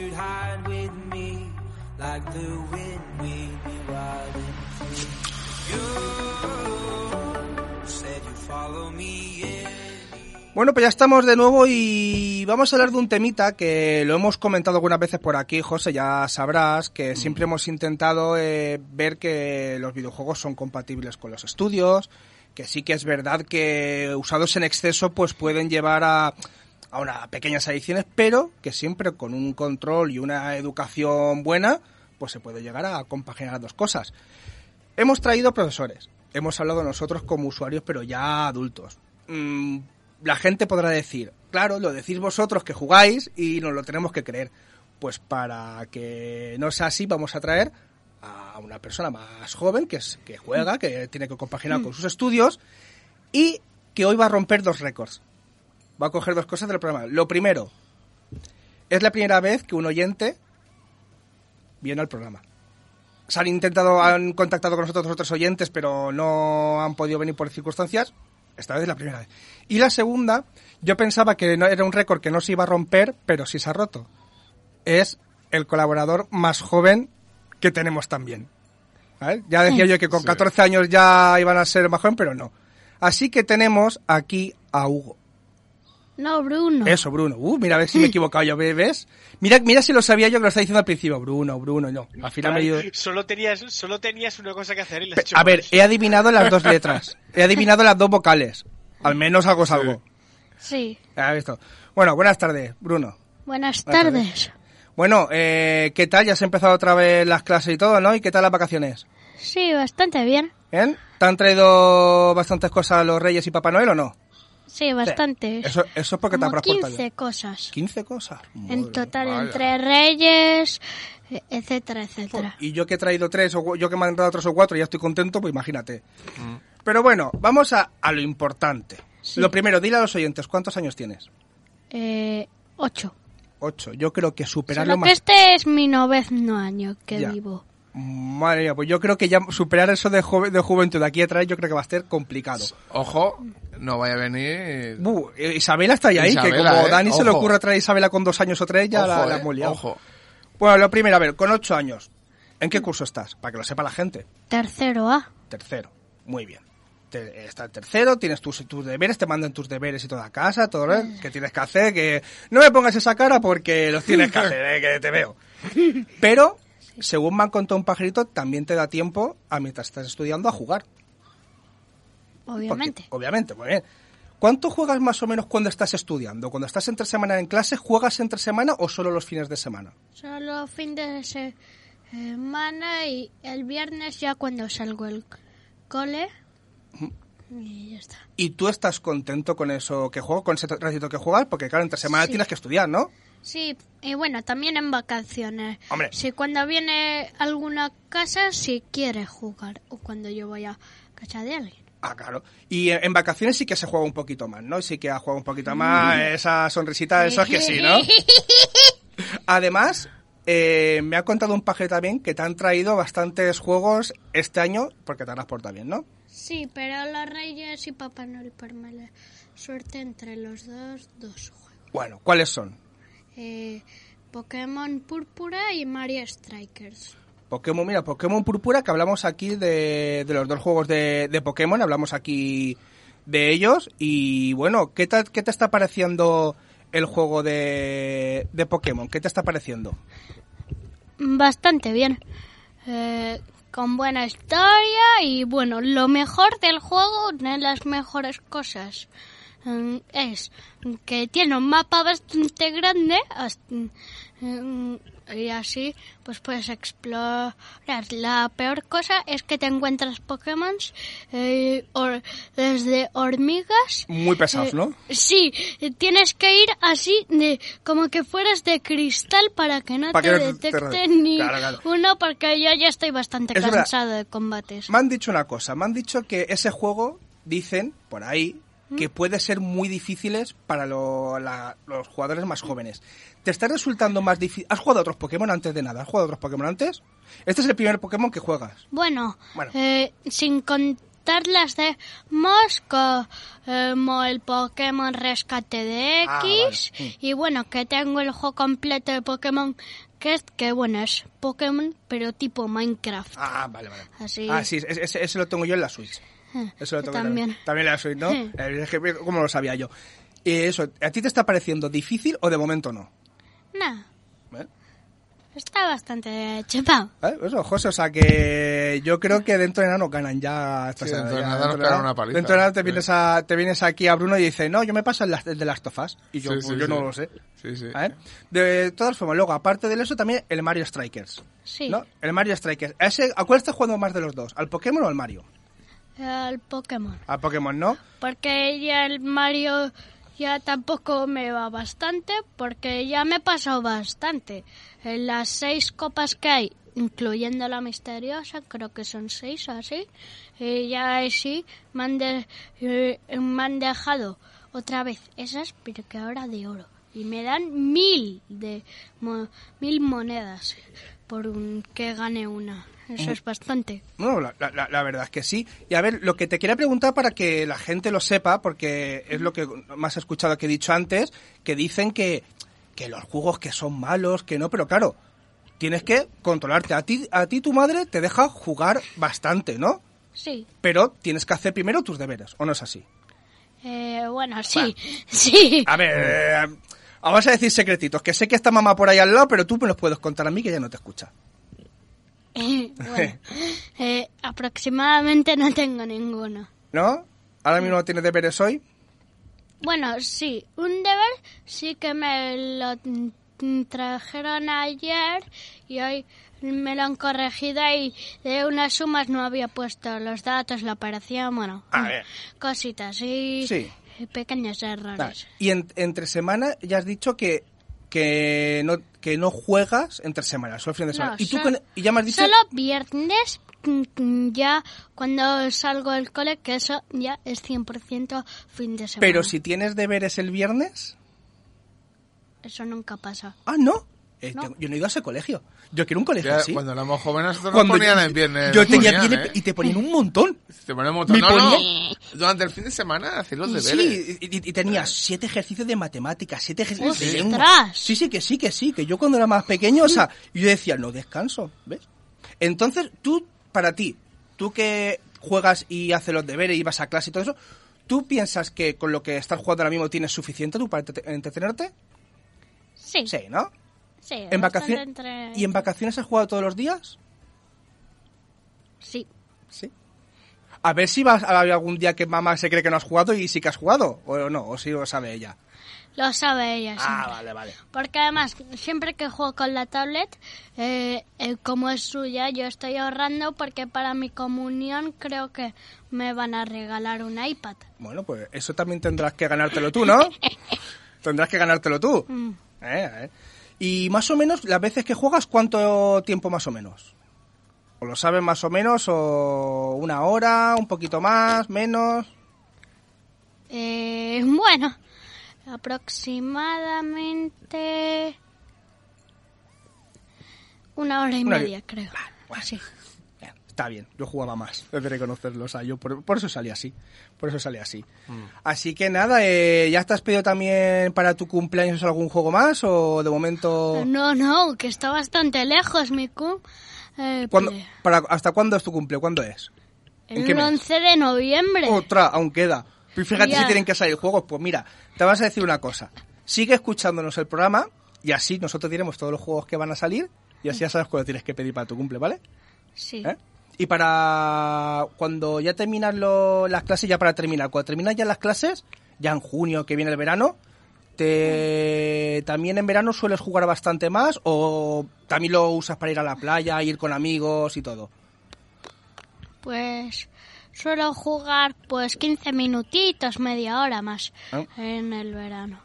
You'd hide with me. Like the wind, we'd be wild and free. You said you'd follow me in. Bueno, pues ya estamos de nuevo y vamos a hablar de un temita que lo hemos comentado algunas veces por aquí, José, ya sabrás que siempre hemos intentado eh, ver que los videojuegos son compatibles con los estudios, que sí que es verdad que usados en exceso pues pueden llevar a, a unas pequeñas adicciones, pero que siempre con un control y una educación buena pues se puede llegar a compaginar las dos cosas. Hemos traído profesores, hemos hablado nosotros como usuarios, pero ya adultos. Mm, la gente podrá decir, claro, lo decís vosotros que jugáis y nos lo tenemos que creer. Pues para que no sea así, vamos a traer a una persona más joven que, es, que juega, que tiene que compaginar con sus estudios y que hoy va a romper dos récords. Va a coger dos cosas del programa. Lo primero, es la primera vez que un oyente viene al programa. Se han intentado, han contactado con nosotros otros oyentes, pero no han podido venir por circunstancias. Esta vez es la primera vez. Y la segunda, yo pensaba que no era un récord que no se iba a romper, pero sí se ha roto. Es el colaborador más joven que tenemos también. ¿vale? Ya decía yo que con 14 años ya iban a ser más jóvenes, pero no. Así que tenemos aquí a Hugo. No, Bruno. Eso, Bruno. Uh, mira a ver si me he equivocado yo, ¿ves? Mira, mira si lo sabía yo que lo estaba diciendo al principio. Bruno, Bruno, no. Al final me he ido... Solo tenías, solo tenías una cosa que hacer y la has hecho A ver, he adivinado las dos *laughs* letras. He adivinado las dos vocales. Al menos algo es algo. Sí. ¿Has visto? Bueno, buenas tardes, Bruno. Buenas Buenas tardes. Bueno, eh, ¿qué tal? Ya has empezado otra vez las clases y todo, ¿no? ¿Y qué tal las vacaciones? Sí, bastante bien. ¿Bien? ¿Te han traído bastantes cosas los Reyes y Papá Noel o no? Sí, bastante. Eso, eso es porque te Como habrás portado 15 bien. cosas. 15 cosas. En total, vaya. entre reyes, e- etcétera, etcétera. Y yo que he traído tres, o yo que me han dado tres o cuatro y ya estoy contento, pues imagínate. Pero bueno, vamos a, a lo importante. Lo primero, dile a los oyentes, ¿cuántos años tienes? Eh, ocho. Ocho. Yo creo que superarlo Solo que más... este es mi noveno año que Ya. vivo. Madre mía, pues yo creo que ya superar eso de, jove- de juventud de aquí atrás yo creo que va a ser complicado. Ojo, no vaya a venir. Bu, eh, Isabela está ya ahí, que como eh, Dani se le ocurre traer a Isabela con dos años o tres, ya la, ojo, la eh, hemos liado. ojo. Bueno, lo primero, a ver, con ocho años, ¿en qué curso estás? Para que lo sepa la gente. Tercero A. Tercero. Muy bien. Te- está el tercero, tienes tus, tus deberes, te mandan tus deberes y toda a casa, todo lo que tienes que hacer, que no me pongas esa cara porque los tienes que hacer, eh, que te veo. *laughs* Pero, según me han contado un pajarito, también te da tiempo a mientras estás estudiando a jugar. Obviamente. Porque- obviamente, muy bien. ¿Cuánto juegas más o menos cuando estás estudiando? Cuando estás entre semana en clase, ¿juegas entre semana o solo los fines de semana? Solo fin de se- semana y el viernes ya cuando salgo el cole. Y ya está. ¿Y tú estás contento con eso que juego, con ese ratito que juegas? Porque claro, entre semana Sí. tienes que estudiar, ¿no? Sí, y bueno, también en vacaciones. Hombre. Si cuando viene alguna casa, si quiere jugar. O cuando yo voy a casa de alguien. Ah, claro. Y en vacaciones sí que se juega un poquito más, ¿no? Sí que ha jugado un poquito más, esa sonrisita, eso es que sí, ¿no? *laughs* Además, eh, me ha contado un paje también que te han traído bastantes juegos este año, porque te las portado bien, ¿no? Sí, pero los Reyes y Papá Noel por mala suerte entre los dos, dos juegos. Bueno, ¿cuáles son? Eh, Pokémon Púrpura y Mario Strikers. Pokémon, mira, Pokémon Púrpura, que hablamos aquí de, de los dos juegos de, de Pokémon, hablamos aquí de ellos. Y bueno, ¿qué, tal, qué te está pareciendo el juego de, de Pokémon? ¿Qué te está pareciendo? Bastante bien. Eh, con buena historia y bueno, lo mejor del juego, una de las mejores cosas, es que tiene un mapa bastante grande mm, y así pues puedes explorar. La peor cosa es que te encuentras Pokémon eh, or- desde hormigas Muy pesados, eh, ¿no? Sí, tienes que ir así de como que fueras de cristal para que no Para te detecten ni Claro, claro. uno porque yo ya estoy bastante Es verdad. cansado de combates. Me han dicho una cosa, me han dicho que ese juego, dicen, por ahí, que puede ser muy difíciles para lo- la- los jugadores más jóvenes. ¿Te está resultando más difícil? ¿Has jugado a otros Pokémon antes de nada? ¿Has jugado a otros Pokémon antes? Este es el primer Pokémon que juegas. Bueno, Bueno. eh, sin contar las de Mosco, como el Pokémon Rescate de Ah, X, vale. Mm. y bueno, que tengo el juego completo de Pokémon, que es que bueno, es Pokémon, pero tipo Minecraft. Ah, vale, vale. Así. Ah, sí, ese- ese lo tengo yo en la Switch. Eh, Eso lo tengo también. También la Switch, ¿no? Eh, es que, ¿Cómo lo sabía yo? Y eso, ¿a ti te está pareciendo difícil o de momento no? Nah, ¿Eh? está bastante chupado. ¿Eh? Eso, José, o sea que yo creo que dentro de nada nos ganan ya. Sí, dentro de ya, nada nos pegan una paliza. Dentro de nada te Sí. vienes, a, te vienes aquí a Bruno y dices, no, yo me paso el, el de las tofas. Y yo, Sí, pues sí, yo sí. no lo sé. Sí, sí. ¿Vale? De todas formas, luego, aparte de eso, también el Mario Strikers. Sí, ¿no? El Mario Strikers. ¿A, ese, ¿A cuál estás jugando más de los dos? ¿Al Pokémon o al Mario? El Pokémon. Al Pokémon, ¿no? Porque ya el Mario ya tampoco me va bastante, porque ya me he pasado bastante. En las seis copas que hay, incluyendo la misteriosa, creo que son seis o así, y ya sí me han, de- eh, me han dejado otra vez esas, pero que ahora de oro. Y me dan mil de mo- mil monedas por un, que gane una. Eso es bastante. No, la, la- la- la verdad es que sí. Y a ver, lo que te quería preguntar para que la gente lo sepa, porque es lo que más he escuchado que he dicho antes, que dicen que, que los juegos que son malos, que no, pero claro, tienes que controlarte. A ti, a ti tu madre te deja jugar bastante, ¿no? Sí. Pero tienes que hacer primero tus deberes, ¿o no es así? Eh, bueno, sí. *laughs* Sí. A ver, eh, vamos a decir secretitos, que sé que está mamá por ahí al lado, pero tú me los puedes contar a mí que ya no te escucha. Eh, *laughs* bueno, eh, aproximadamente no tengo ninguno. ¿No? Ahora mismo tienes deberes hoy. Bueno, sí, un deber sí que me lo trajeron ayer y hoy me lo han corregido y de unas sumas no había puesto los datos, la operación, bueno, A ver. *laughs* cositas y Sí. pequeños Vale. errores. Y en- entre semana ya has dicho que que no que no juegas entre semanas, solo fin de semana. No, y tú so- con- y ya me has dicho Solo viernes, mm, mm, ya cuando salgo del cole, que eso ya es 100% fin de semana. pero si tienes deberes el viernes, Eso nunca pasa. ah, no. Eh, No. tengo- yo no he ido a ese colegio. Yo quiero un colegio Ya, así. Cuando éramos jóvenes, Cuando ponían yo, en viernes. yo nos tenía ponían, ¿eh? y te ponían un montón. *laughs* Te ponían un montón. Me No, no. ponía- Durante el fin de semana, hacer los Y deberes. Sí, y, y- y tenías siete ejercicios de matemáticas, siete ejercicios de lengua. Sí, sí, que sí, que sí, que yo cuando era más pequeño, o sea, yo decía, no descanso, ¿ves? Entonces, tú, para ti, tú que juegas y haces los deberes y vas a clase y todo eso, ¿tú piensas que con lo que estás jugando ahora mismo tienes suficiente tú para entrete- entretenerte? Sí, Sí, ¿no? Sí. ¿En vacaciones? entre- ¿Y en vacaciones has jugado todos los días? Sí. Sí. A ver si vas a haber algún día que mamá se cree que no has jugado y sí que has jugado, o no, o sí lo sabe ella. Lo sabe ella Ah, vale, vale. Porque además, siempre que juego con la tablet, eh, eh, como es suya, yo estoy ahorrando porque para mi comunión creo que me van a regalar un iPad. Bueno, pues eso también tendrás que ganártelo tú, ¿no? *laughs* tendrás que ganártelo tú. Mm. Eh, eh. Y más o menos, las veces que juegas, ¿cuánto tiempo más o menos? ¿O lo sabes más o menos? ¿O una hora? ¿Un poquito más? ¿Menos? Eh, bueno, aproximadamente una hora y Una hora y- media, creo. bueno. Sí. Está bien, yo jugaba más, he de reconocerlo. O sea, yo por, por eso salí así. Por eso salí así. Así que nada, eh, ¿ya te has pedido también para tu cumpleaños algún juego más? ¿O de momento.? No, no, que está bastante lejos mi cum. Eh, ¿Cuándo- pues, para, ¿Hasta cuándo es tu cumple? ¿Cuándo es? ¿en qué el mes? 11 de noviembre. Otra, aún queda. Y fíjate Ya. si tienen que salir juegos. Pues mira, te vas a decir una cosa. Sigue escuchándonos el programa y así nosotros diremos todos los juegos que van a salir y así ya sabes cuándo tienes que pedir para tu cumple, ¿vale? Sí. ¿Eh? Y para cuando ya terminas lo- las clases, ya para terminar, cuando terminas ya las clases, ya en junio que viene el verano, te también en verano sueles jugar bastante más o también lo usas para ir a la playa, ir con amigos y todo. Pues suelo jugar pues 15 minutitos, media hora más Ah. en el verano.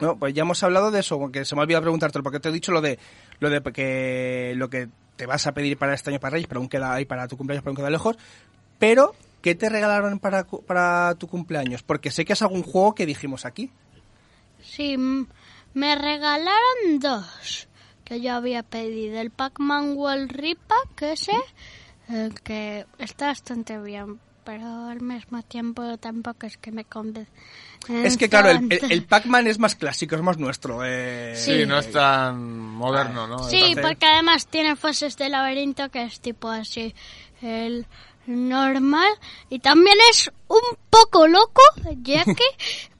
No, pues ya hemos hablado de eso, porque se me ha olvidado preguntártelo, porque te he dicho lo de lo de que lo que te vas a pedir para este año para Reyes, pero aún queda ahí para tu cumpleaños, pero aún queda lejos. Pero, ¿qué te regalaron para, para tu cumpleaños? Porque sé que es algún juego que dijimos aquí. Sí, me regalaron dos que yo había pedido. El Pac-Man World Repack, ese, eh, que está bastante bien, pero al mismo tiempo tampoco es que me convence. Es que claro, el, el- el Pac-Man es más clásico, es más nuestro. eh, Sí, Sí. no es tan moderno, ¿no? Sí, entonces- porque además tiene fases de laberinto que es tipo así el normal y también es un poco loco ya *laughs* que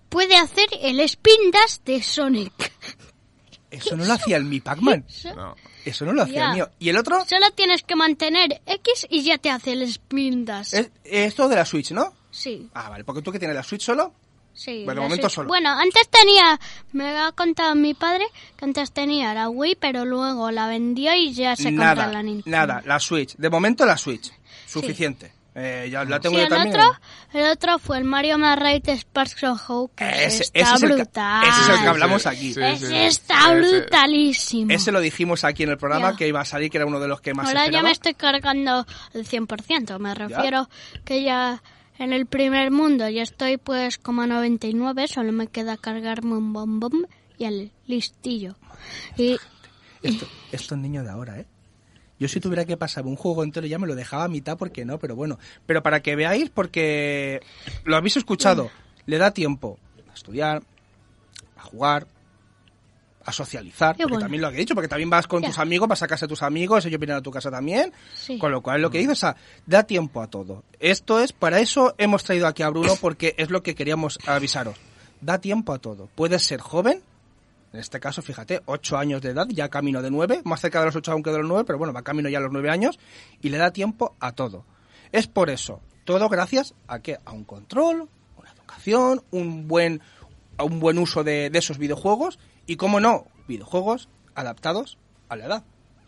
puede hacer el spin dash de Sonic. *laughs* Eso no lo hacía el Mi Pac-Man. No. Eso no lo hacía Ya. el mío. ¿Y el otro? Solo tienes que mantener X y ya te hace el spin dash. Es, esto de la Switch, ¿no? Sí, Ah, vale, porque tú que tienes la Switch solo. Sí. Bueno, de momento Switch. solo. Bueno, antes tenía, me ha contado mi padre que antes tenía la Wii, pero luego la vendió y ya se compra nada, la Nintendo. nada, la Switch. De momento la Switch. Suficiente. Eh, ya la tengo Sí, yo el también. otro, el otro fue el Mario Mario Sparks of Hope, que Ese, está ese es el brutal. ese es el que Sí, hablamos sí, aquí. sí, Ese sí. está brutalísimo. Ese lo dijimos aquí en el programa Ya. que iba a salir, que era uno de los que más Ahora ya esperaba. me estoy cargando el 100%. Me refiero que ya en el primer mundo ya estoy pues como a 99. Solo me queda cargarme un bombón y el listillo. Y Esto, estos niños de ahora, ¿eh? Yo si tuviera que pasar un juego entero ya me lo dejaba a mitad porque no, pero bueno. Pero para que veáis, porque lo habéis escuchado, le da tiempo a estudiar, a jugar, a socializar, porque bueno. también lo que he dicho, porque también vas con Ya. tus amigos, vas a casa de tus amigos, ellos vienen a tu casa también, Sí. con lo cual lo que dices, o sea, da tiempo a todo. Esto es, para eso hemos traído aquí a Bruno, porque es lo que queríamos avisaros. Da tiempo a todo. Puedes ser joven, en este caso, fíjate, 8 años de edad, ya camino de 9, más cerca de los 8 aunque de los 9, pero bueno, va camino ya a los 9 años, y le da tiempo a todo. Es por eso, todo gracias a que a un control, una educación, un buen, a un buen uso de, de esos videojuegos, y cómo no, videojuegos adaptados a la edad.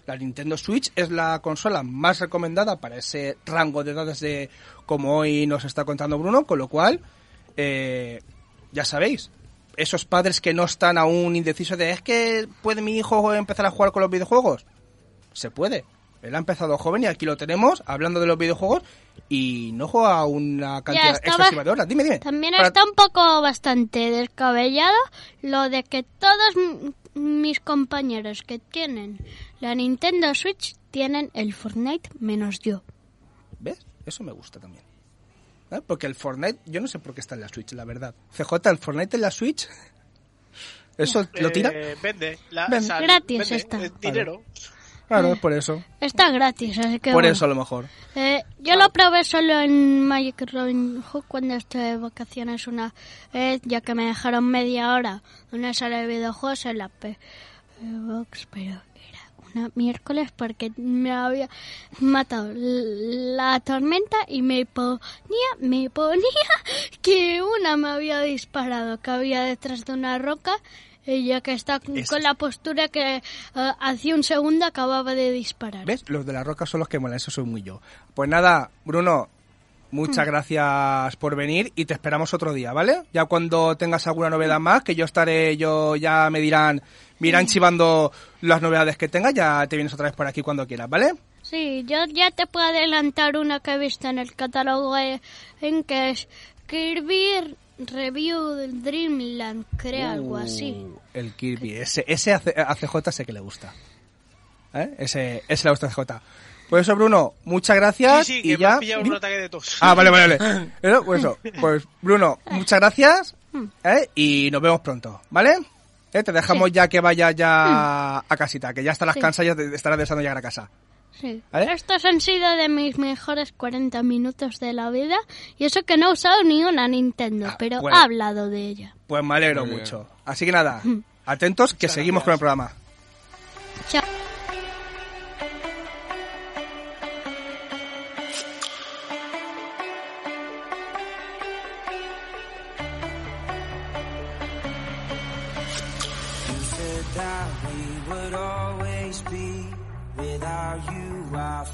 La Nintendo Switch es la consola más recomendada para ese rango de edades de como hoy nos está contando Bruno, con lo cual, eh, ya sabéis, esos padres que no están aún indecisos de es que puede mi hijo empezar a jugar con los videojuegos. Se puede. Él ha empezado joven y aquí lo tenemos hablando de los videojuegos y no juega una cantidad estaba- excesiva de horas. Dime, dime. También Para- está un poco bastante descabellado lo de que todos mis compañeros que tienen la Nintendo Switch tienen el Fortnite menos yo. ¿Ves? Eso me gusta también. ¿Eh? Porque el Fortnite, yo no sé por qué está en la Switch, la verdad. CJ, el Fortnite en la Switch, *laughs* ¿eso lo tira? Eh, vende. La, Vende. Gratis vende, está. es dinero. Claro, es por eso. Está gratis, así que Por bueno. eso a lo mejor. Eh, yo lo probé solo en Magic Robin Hood cuando estuve de vacaciones una vez, ya que me dejaron media hora una sala de videojuegos en la P Box, pero era una miércoles porque me había matado la tormenta y me ponía, me ponía *laughs* que una me había disparado, que había detrás de una roca. Ya que está con Es- con la postura que eh, hacía un segundo acababa de disparar. ¿Ves? Los de la roca son los que molan, eso soy muy yo. Pues nada, Bruno, Mm. muchas gracias por venir y te esperamos otro día, ¿vale? Ya cuando tengas alguna novedad más, que yo estaré, yo ya me dirán, me irán chivando las novedades que tengas, ya te vienes otra vez por aquí cuando quieras, ¿vale? Sí, yo ya te puedo adelantar una que he visto en el catálogo eh, en que es Kirby Review del Dreamland, creo, algo así. Uh, El Kirby, ese, ese a CJ sé que le gusta. ¿Eh? Ese, ese le gusta a CJ. Por eso, Bruno, muchas gracias Sí, sí, que y me ya... ha pillado un ataque de tos. Ah, vale, vale, vale. *laughs* Pues eso, pues Bruno, muchas gracias Hmm. ¿eh? y nos vemos pronto, ¿vale? ¿Eh? Te dejamos ya que vayas ya a casita, que ya estarás. Sí. cansada y ya estarás deseando llegar a casa. Sí. ¿Vale? Estos han sido de mis mejores 40 minutos de la vida y eso que no he usado ni una Nintendo, Ah, pero bueno. he hablado de ella. Pues me alegro mucho. Así que nada, Hmm. atentos que seguimos con el programa.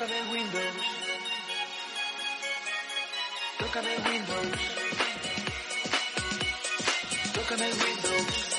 Tócame el window. Tócame el window. Tócame el window.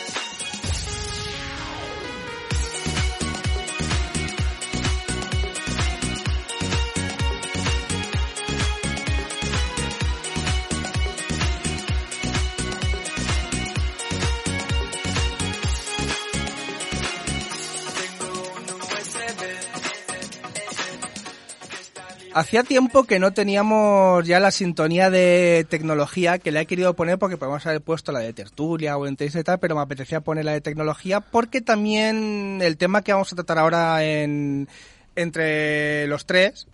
Hacía tiempo que no teníamos ya la sintonía de tecnología que le he querido poner porque podemos haber puesto la de tertulia o entrevista y tal, pero me apetecía poner la de tecnología porque también el tema que vamos a tratar ahora en, entre los tres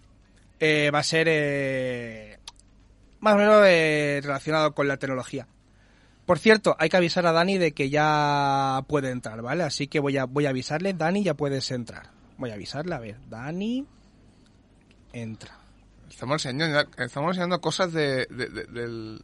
eh, va a ser eh, más o menos eh, relacionado con la tecnología. Por cierto, hay que avisar a Dani de que ya puede entrar, ¿vale? Así que voy a, voy a avisarle, Dani, ya puedes entrar. Voy a avisarle, a ver, Dani, entra. Estamos enseñando, estamos enseñando cosas de, de, de- del-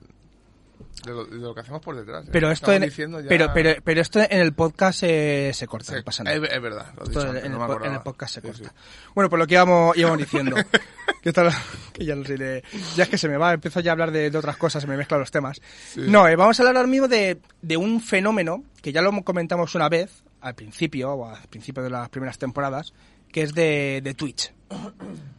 de lo, de lo que hacemos por detrás. ¿eh? Pero esto, en, diciendo ya- pero, pero, pero esto en el podcast eh, se corta, Sí, no pasa nada. es, es verdad, lo Esto en, el, me en podcast se Sí, corta. sí. Bueno, pues lo que íbamos, íbamos diciendo. *laughs* que, la- que ya de- ya es que se me va, empiezo ya a hablar de, de otras cosas, se me mezclan los temas. No, eh, vamos a hablar ahora mismo de, de un fenómeno que ya lo comentamos una vez al principio, o al principio de las primeras temporadas, que es de, de Twitch,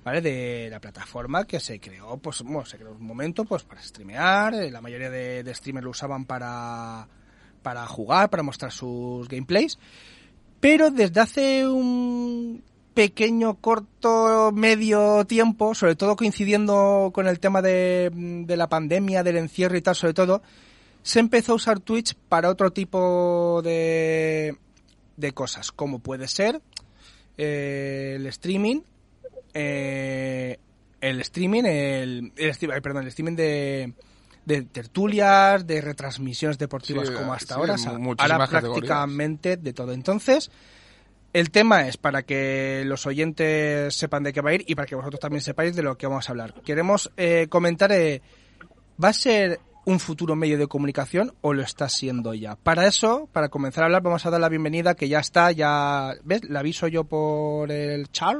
¿vale? De la plataforma que se creó, pues, bueno, se creó un momento, pues, para streamear, eh, la mayoría de, de streamers lo usaban para, para jugar, para mostrar sus gameplays, pero desde hace un pequeño, corto, medio tiempo, sobre todo coincidiendo con el tema de, de la pandemia, del encierro y tal, sobre todo, se empezó a usar Twitch para otro tipo de, de cosas, como puede ser eh, el streaming, eh, el streaming, el, perdón, el streaming de, de tertulias, de retransmisiones deportivas Sí, como hasta sí, ahora, ahora prácticamente de todo. Entonces, el tema es para que los oyentes sepan de qué va a ir y para que vosotros también sepáis de lo que vamos a hablar. Queremos eh, comentar, eh, ¿va a ser un futuro medio de comunicación o lo está siendo ya? Para eso, para comenzar a hablar, vamos a dar la bienvenida que ya está, ya, ¿ves? La aviso yo por el chat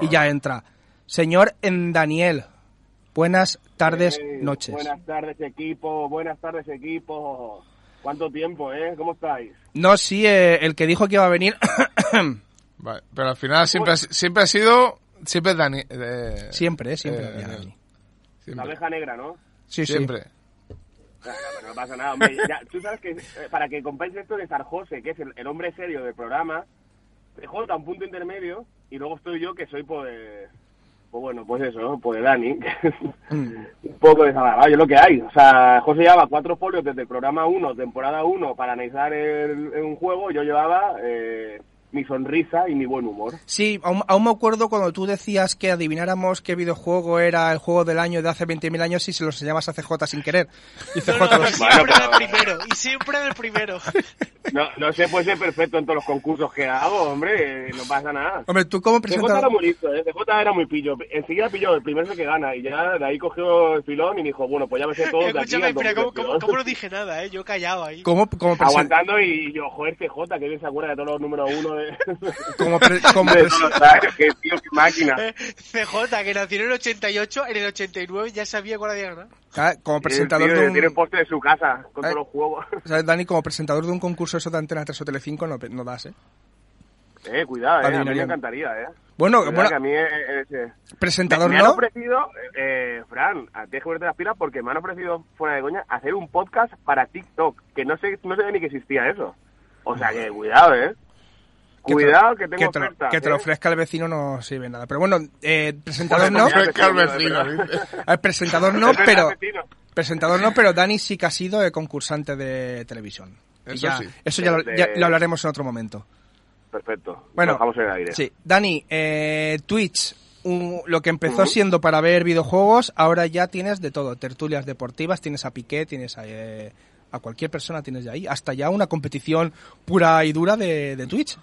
y ya entra. Señor en Daniel, buenas tardes, Eh, noches. Buenas tardes, equipo. Buenas tardes, equipo. ¿Cuánto tiempo, eh? ¿Cómo estáis? No, sí, eh, el que dijo que iba a venir, *coughs* Vale, pero al final siempre, ha- siempre ha sido. Siempre es Dani. eh, siempre, eh, siempre. eh. Dani. La Siempre. abeja negra, ¿no? Sí, sí. siempre. Claro, pero no pasa nada, hombre. Ya, tú sabes que para que compense esto de estar José, que es el, el hombre serio del programa, J un punto intermedio, y luego estoy yo, que soy pues... Pues bueno, pues eso, pues Dani. un poco desagradable, es lo que hay. O sea, José llevaba cuatro folios desde el programa 1, temporada 1, para analizar el, un juego. Yo llevaba eh, mi sonrisa y mi buen humor. Sí, aún, aún me acuerdo cuando tú decías que adivináramos qué videojuego era el juego del año de hace 20.000 años y se los enseñabas a CJ sin querer. Y CJ No, no, los- siempre Bueno, el pero- primero. Y siempre el primero. No, no se puede ser perfecto en todos los concursos que hago, hombre, eh, no pasa nada. Hombre, tú como CJ era presentador... muy listo, ¿eh? CJ era muy pillo. Enseguida pilló el primero que gana y ya de ahí cogió el filón y dijo, bueno, pues ya me sé todo de Escúchame, pero ¿cómo, cómo, 2022. cómo no dije nada, eh? Yo callaba ahí. Como, presen- Aguantando y yo, joder, CJ, que bien se acuerda de todos los números uno de... *laughs* como, pre- como de años, qué tío, qué máquina. Eh, CJ, que nació en el 88, en el 89 ya sabía cuál había ganado. ah, como presentador Tiene- de un... Tiene el poste de su casa con Eh. todos los juegos. *laughs* ¿sabes, Dani, como presentador de un concurso eso de Antena 3 o Telecinco no, no das, ¿eh? Eh, cuidado, eh, a mí me encantaría, eh. Bueno, Cuidado, bueno, que a mí eh, eh, eh, presentador me, me han no. ofrecido, eh, Fran, tienes que ponerte las pilas porque me han ofrecido, fuera de coña, hacer un podcast para TikTok, que no sé, no sé ni que existía eso. O sea que, cuidado, eh. Que te- Cuidado, que tengo que te, que te lo ¿eh? ofrezca el vecino no sirve nada. Pero bueno, eh, presentador no. Al vecino. Eh, presentador *laughs* no, pero... Presentador no, pero Dani sí que ha sido eh, concursante de televisión. Y Eso ya- sí. Eso ya, lo, De- ya lo hablaremos en otro momento. Perfecto. Bueno, en el aire. Sí, Dani, eh, Twitch, un- lo que empezó siendo para ver videojuegos, ahora ya tienes de todo. Tertulias deportivas, tienes a Piqué, tienes a, eh, a cualquier persona, tienes de ahí. Hasta ya una competición pura y dura de, de Twitch.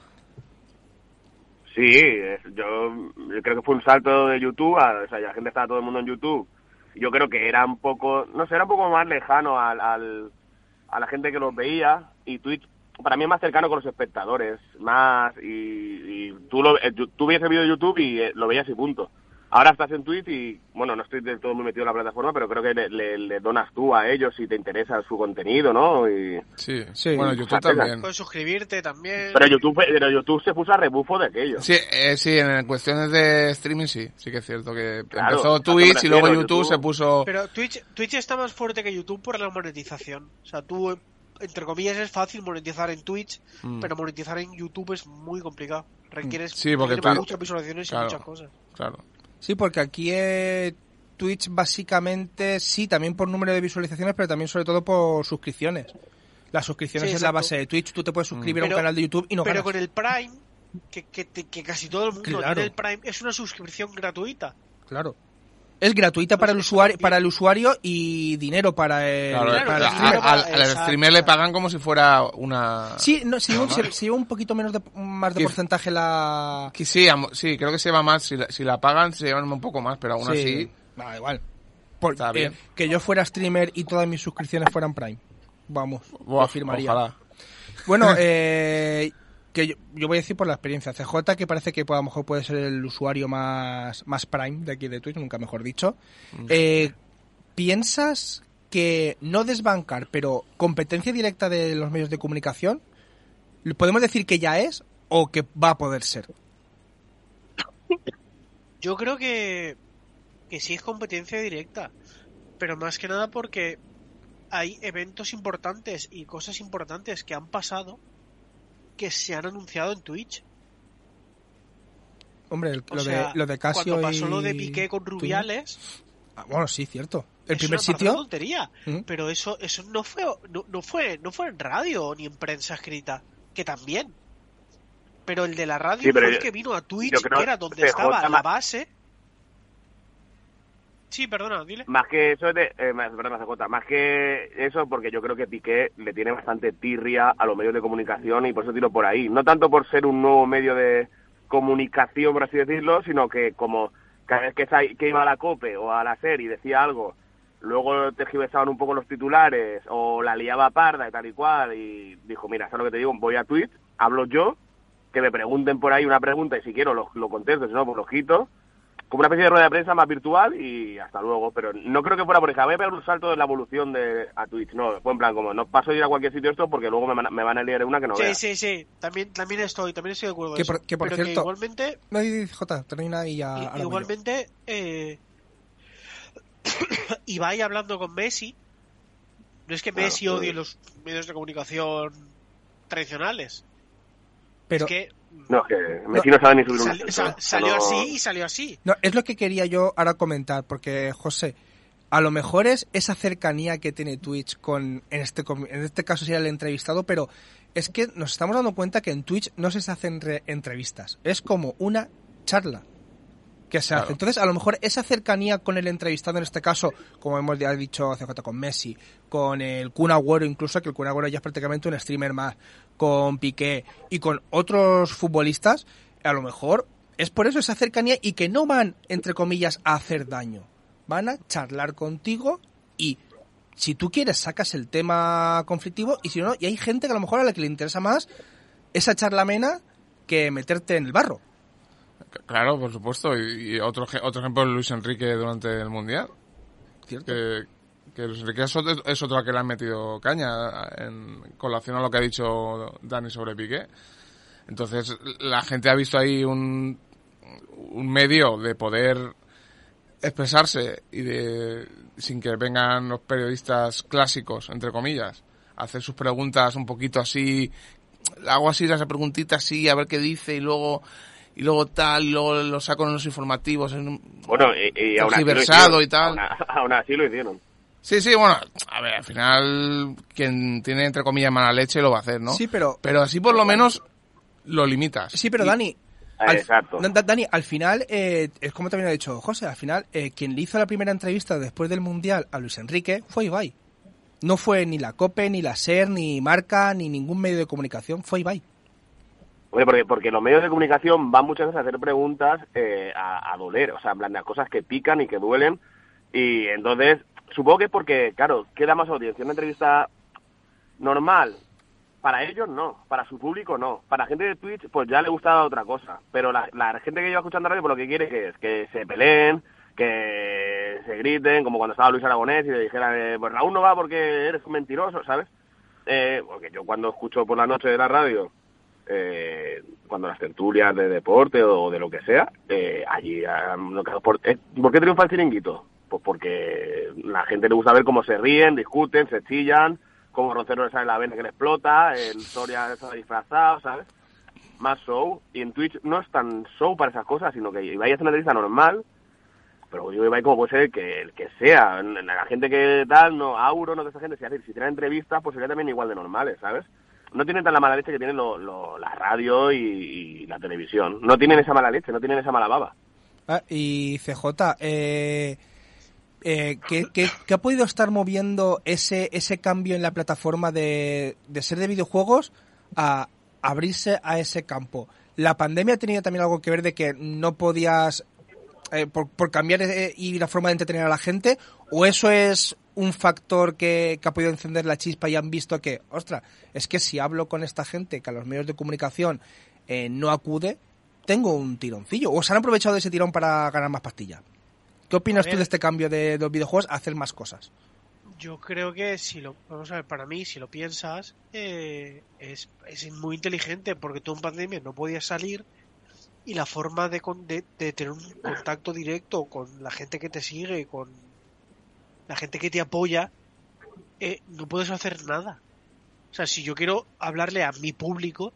Sí, es- yo, creo que fue un salto de YouTube, a- o sea, la gente estaba todo el mundo en YouTube. Yo creo que era un poco, no sé, era un poco más lejano al, al- a la gente que los veía y Twitch para mí es más cercano con los espectadores, más y, y tú lo, eh, tú veías el vídeo de YouTube y eh, lo veías y punto. Ahora estás en Twitch y, bueno, no estoy del todo muy metido en la plataforma, pero creo que le, le- le donas tú a ellos si te interesa su contenido, ¿no? Y, Sí, Sí. bueno, YouTube también. Puedes suscribirte también. pero YouTube, pero YouTube se puso a rebufo de aquello. Sí, eh, sí, en cuestiones de streaming sí, sí que es cierto que Claro, empezó Twitch y luego YouTube, YouTube. se puso... Pero Twitch, Twitch está más fuerte que YouTube por la monetización. O sea, tú, entre comillas, es fácil monetizar en Twitch, Mm. pero monetizar en YouTube es muy complicado. Requieres Sí, porque muchas visualizaciones claro. y muchas cosas. Claro. Sí, porque aquí eh, Twitch básicamente, sí, también por número de visualizaciones, pero también sobre todo por suscripciones. Las suscripciones Sí, es la base de Twitch. Tú te puedes suscribir a un canal de YouTube y no pero ganas. con el Prime, que, que, que casi todo el mundo Claro. tiene el Prime, es una suscripción gratuita. Claro. Es gratuita para el Entonces, usuario, para el usuario y dinero para el, Claro, claro, para el a- el streamer. dinero al, para- al exacto, streamer le pagan como si fuera una... Sí, no, se, lleva un, se, se lleva un poquito menos de, más de Que- porcentaje la... Que sí, am- sí, creo que se lleva más, si la, si la pagan se llevan un poco más, pero aún Sí. así... Da igual. Por- Está eh, bien. que yo fuera streamer y todas mis suscripciones fueran Prime. Vamos, Buah, lo firmaría. ojalá. Bueno, *laughs* eh, que yo, yo voy a decir por la experiencia. CJ, que parece que pues, a lo mejor puede ser el usuario más, más Prime de aquí de Twitch, nunca mejor dicho. Eh, ¿Piensas que no desbancar, pero competencia directa de los medios de comunicación ¿Podemos decir que ya es o que va a poder ser? Yo creo que, que sí es competencia directa, pero más que nada porque hay eventos importantes y cosas importantes que han pasado que se han anunciado en Twitch. Hombre, el- lo, sea, de, lo de Casio cuando pasó y lo de Piqué con. Rubiales, Ah, bueno, sí, cierto. El es primer una, sitio... tontería, ¿Mm? pero eso eso no fue no, no fue no fue en radio ni en prensa escrita, que también. Pero el de la radio Sí, fue el yo- que vino a Twitch, que era donde estaba la base. Sí, perdona, dile. Más que eso de, eh, más, perdón, más que eso, porque yo creo que Piqué le tiene bastante tirria a los medios de comunicación y por eso tiro por ahí. No tanto por ser un nuevo medio de comunicación, por así decirlo, sino que como cada vez que, que iba a la COPE o a la SER y decía algo, luego tergiversaban un poco los titulares o la liaba parda y tal y cual y dijo, mira, ¿sabes lo que te digo? Voy a Twitch, hablo yo, que me pregunten por ahí una pregunta y si quiero lo, lo contesto, si no, pues lo quito como una especie de rueda de prensa más virtual y hasta luego. Pero no creo que fuera por ejemplo, voy a pegar un salto de la evolución de a Twitch. No, fue en plan como no paso de ir a cualquier sitio esto porque luego me van, a- me van a liar una que no sí, vea. sí, sí, también, también estoy, también estoy de acuerdo. Que eso. por, que por Pero cierto... igualmente, No, Jota, termina y ya... yo. igualmente, eh, *coughs* Ibai hablando con Messi, no es que Claro, Messi pero- odie los medios de comunicación tradicionales, Pero... es que No, que Messi no, sabe ni subir una sali- foto, sa- o sea, salió no- así y salió así. No, es lo que quería yo ahora comentar, porque José, a lo mejor es esa cercanía que tiene Twitch con, en este, com- en este caso sería el entrevistado, pero es que nos estamos dando cuenta que en Twitch no se hacen re- entrevistas, es como una charla que se Claro. hace. Entonces, a lo mejor esa cercanía con el entrevistado, en este caso, como hemos ya dicho CJ con Messi, con el Kun Agüero, incluso que el Kun Agüero ya es prácticamente un streamer más, con Piqué y con otros futbolistas, a lo mejor es por eso esa cercanía y que no van, entre comillas, a hacer daño. Van a charlar contigo y si tú quieres sacas el tema conflictivo y si no, y hay gente que a lo mejor a la que le interesa más esa charla amena que meterte en el barro. Claro, por supuesto. Y, y otro, otro ejemplo es Luis Enrique durante el Mundial. ¿Cierto? Que, que Luis Enrique es otro, es otro al que le han metido caña en colación a lo que ha dicho Dani sobre Piqué. Entonces, la gente ha visto ahí un, un medio de poder expresarse y de sin que vengan los periodistas clásicos, entre comillas, a hacer sus preguntas un poquito así, hago así las preguntitas así, a ver qué dice y luego y luego tal, y luego lo saco en los informativos. En un- Bueno, y, y aún así lo y tal. Aún, así lo hicieron. Sí, sí, bueno, a ver, al final quien tiene entre comillas mala leche lo va a hacer, ¿no? Sí, pero Pero así por lo menos lo limitas. Sí, pero Y- Dani, al, Exacto. Da- Da- Dani, al final, eh, es como también ha dicho José, al final, eh, quien le hizo la primera entrevista después del Mundial a Luis Enrique fue Ibai. No fue ni la COPE, ni la SER, ni Marca, ni ningún medio de comunicación, fue Ibai. Oye, porque, porque los medios de comunicación van muchas veces a hacer preguntas eh, a, a doler, o sea, en plan de cosas que pican y que duelen. Y entonces, supongo que es porque, claro, queda más audiencia. Una entrevista normal, para ellos no, para su público no. Para gente de Twitch, pues ya le gusta otra cosa. Pero la, gente que lleva escuchando radio, pues lo que quiere que es que se peleen, que se griten, como cuando estaba Luis Aragonés y le dijera, eh, pues Raúl no va porque eres mentiroso, ¿sabes? Eh, porque yo cuando escucho por la noche de la radio eh, cuando las tertulias de deporte o de lo que sea, eh, allí han- que- por, eh, ¿por qué triunfa el chiringuito? Pues porque la gente le gusta ver cómo se ríen, discuten, se chillan, cómo Roncero le sale la vena que le explota, el Soria está disfrazado, ¿sabes? Más show. Y en Twitch no es tan show para esas cosas, sino que Ibai hace una entrevista normal, pero digo Ibai como puede ser que, el que sea. La gente que tal, no, Auro, no de esa gente, si, hace- si tiene entrevistas, pues sería también igual de normales, ¿sabes? No tienen tan la mala leche que tienen lo, lo- la radio y, la televisión. No tienen esa mala leche, no tienen esa mala baba. Ah, y CJ, eh, eh, ¿qué, qué, qué ha podido estar moviendo ese, ese cambio en la plataforma de, de ser de videojuegos a abrirse a ese campo? ¿La pandemia ha tenido también algo que ver de que no podías, eh, por, por cambiar eh, y la forma de entretener a la gente? ¿O eso es un factor que, que ha podido encender la chispa y han visto que, ostras, es que si hablo con esta gente que a los medios de comunicación eh, no acude, tengo un tironcillo. ¿O se han aprovechado de ese tirón para ganar más pastillas? ¿Qué opinas tú de este cambio de, de los videojuegos a hacer más cosas? Yo creo que si lo, vamos a ver, para mí, si lo piensas, eh, es, es muy inteligente porque tú en pandemia no podías salir y la forma de, de tener un contacto directo con la gente que te sigue, con la gente que te apoya, eh, no puedes hacer nada. O sea, si yo quiero hablarle a mi público,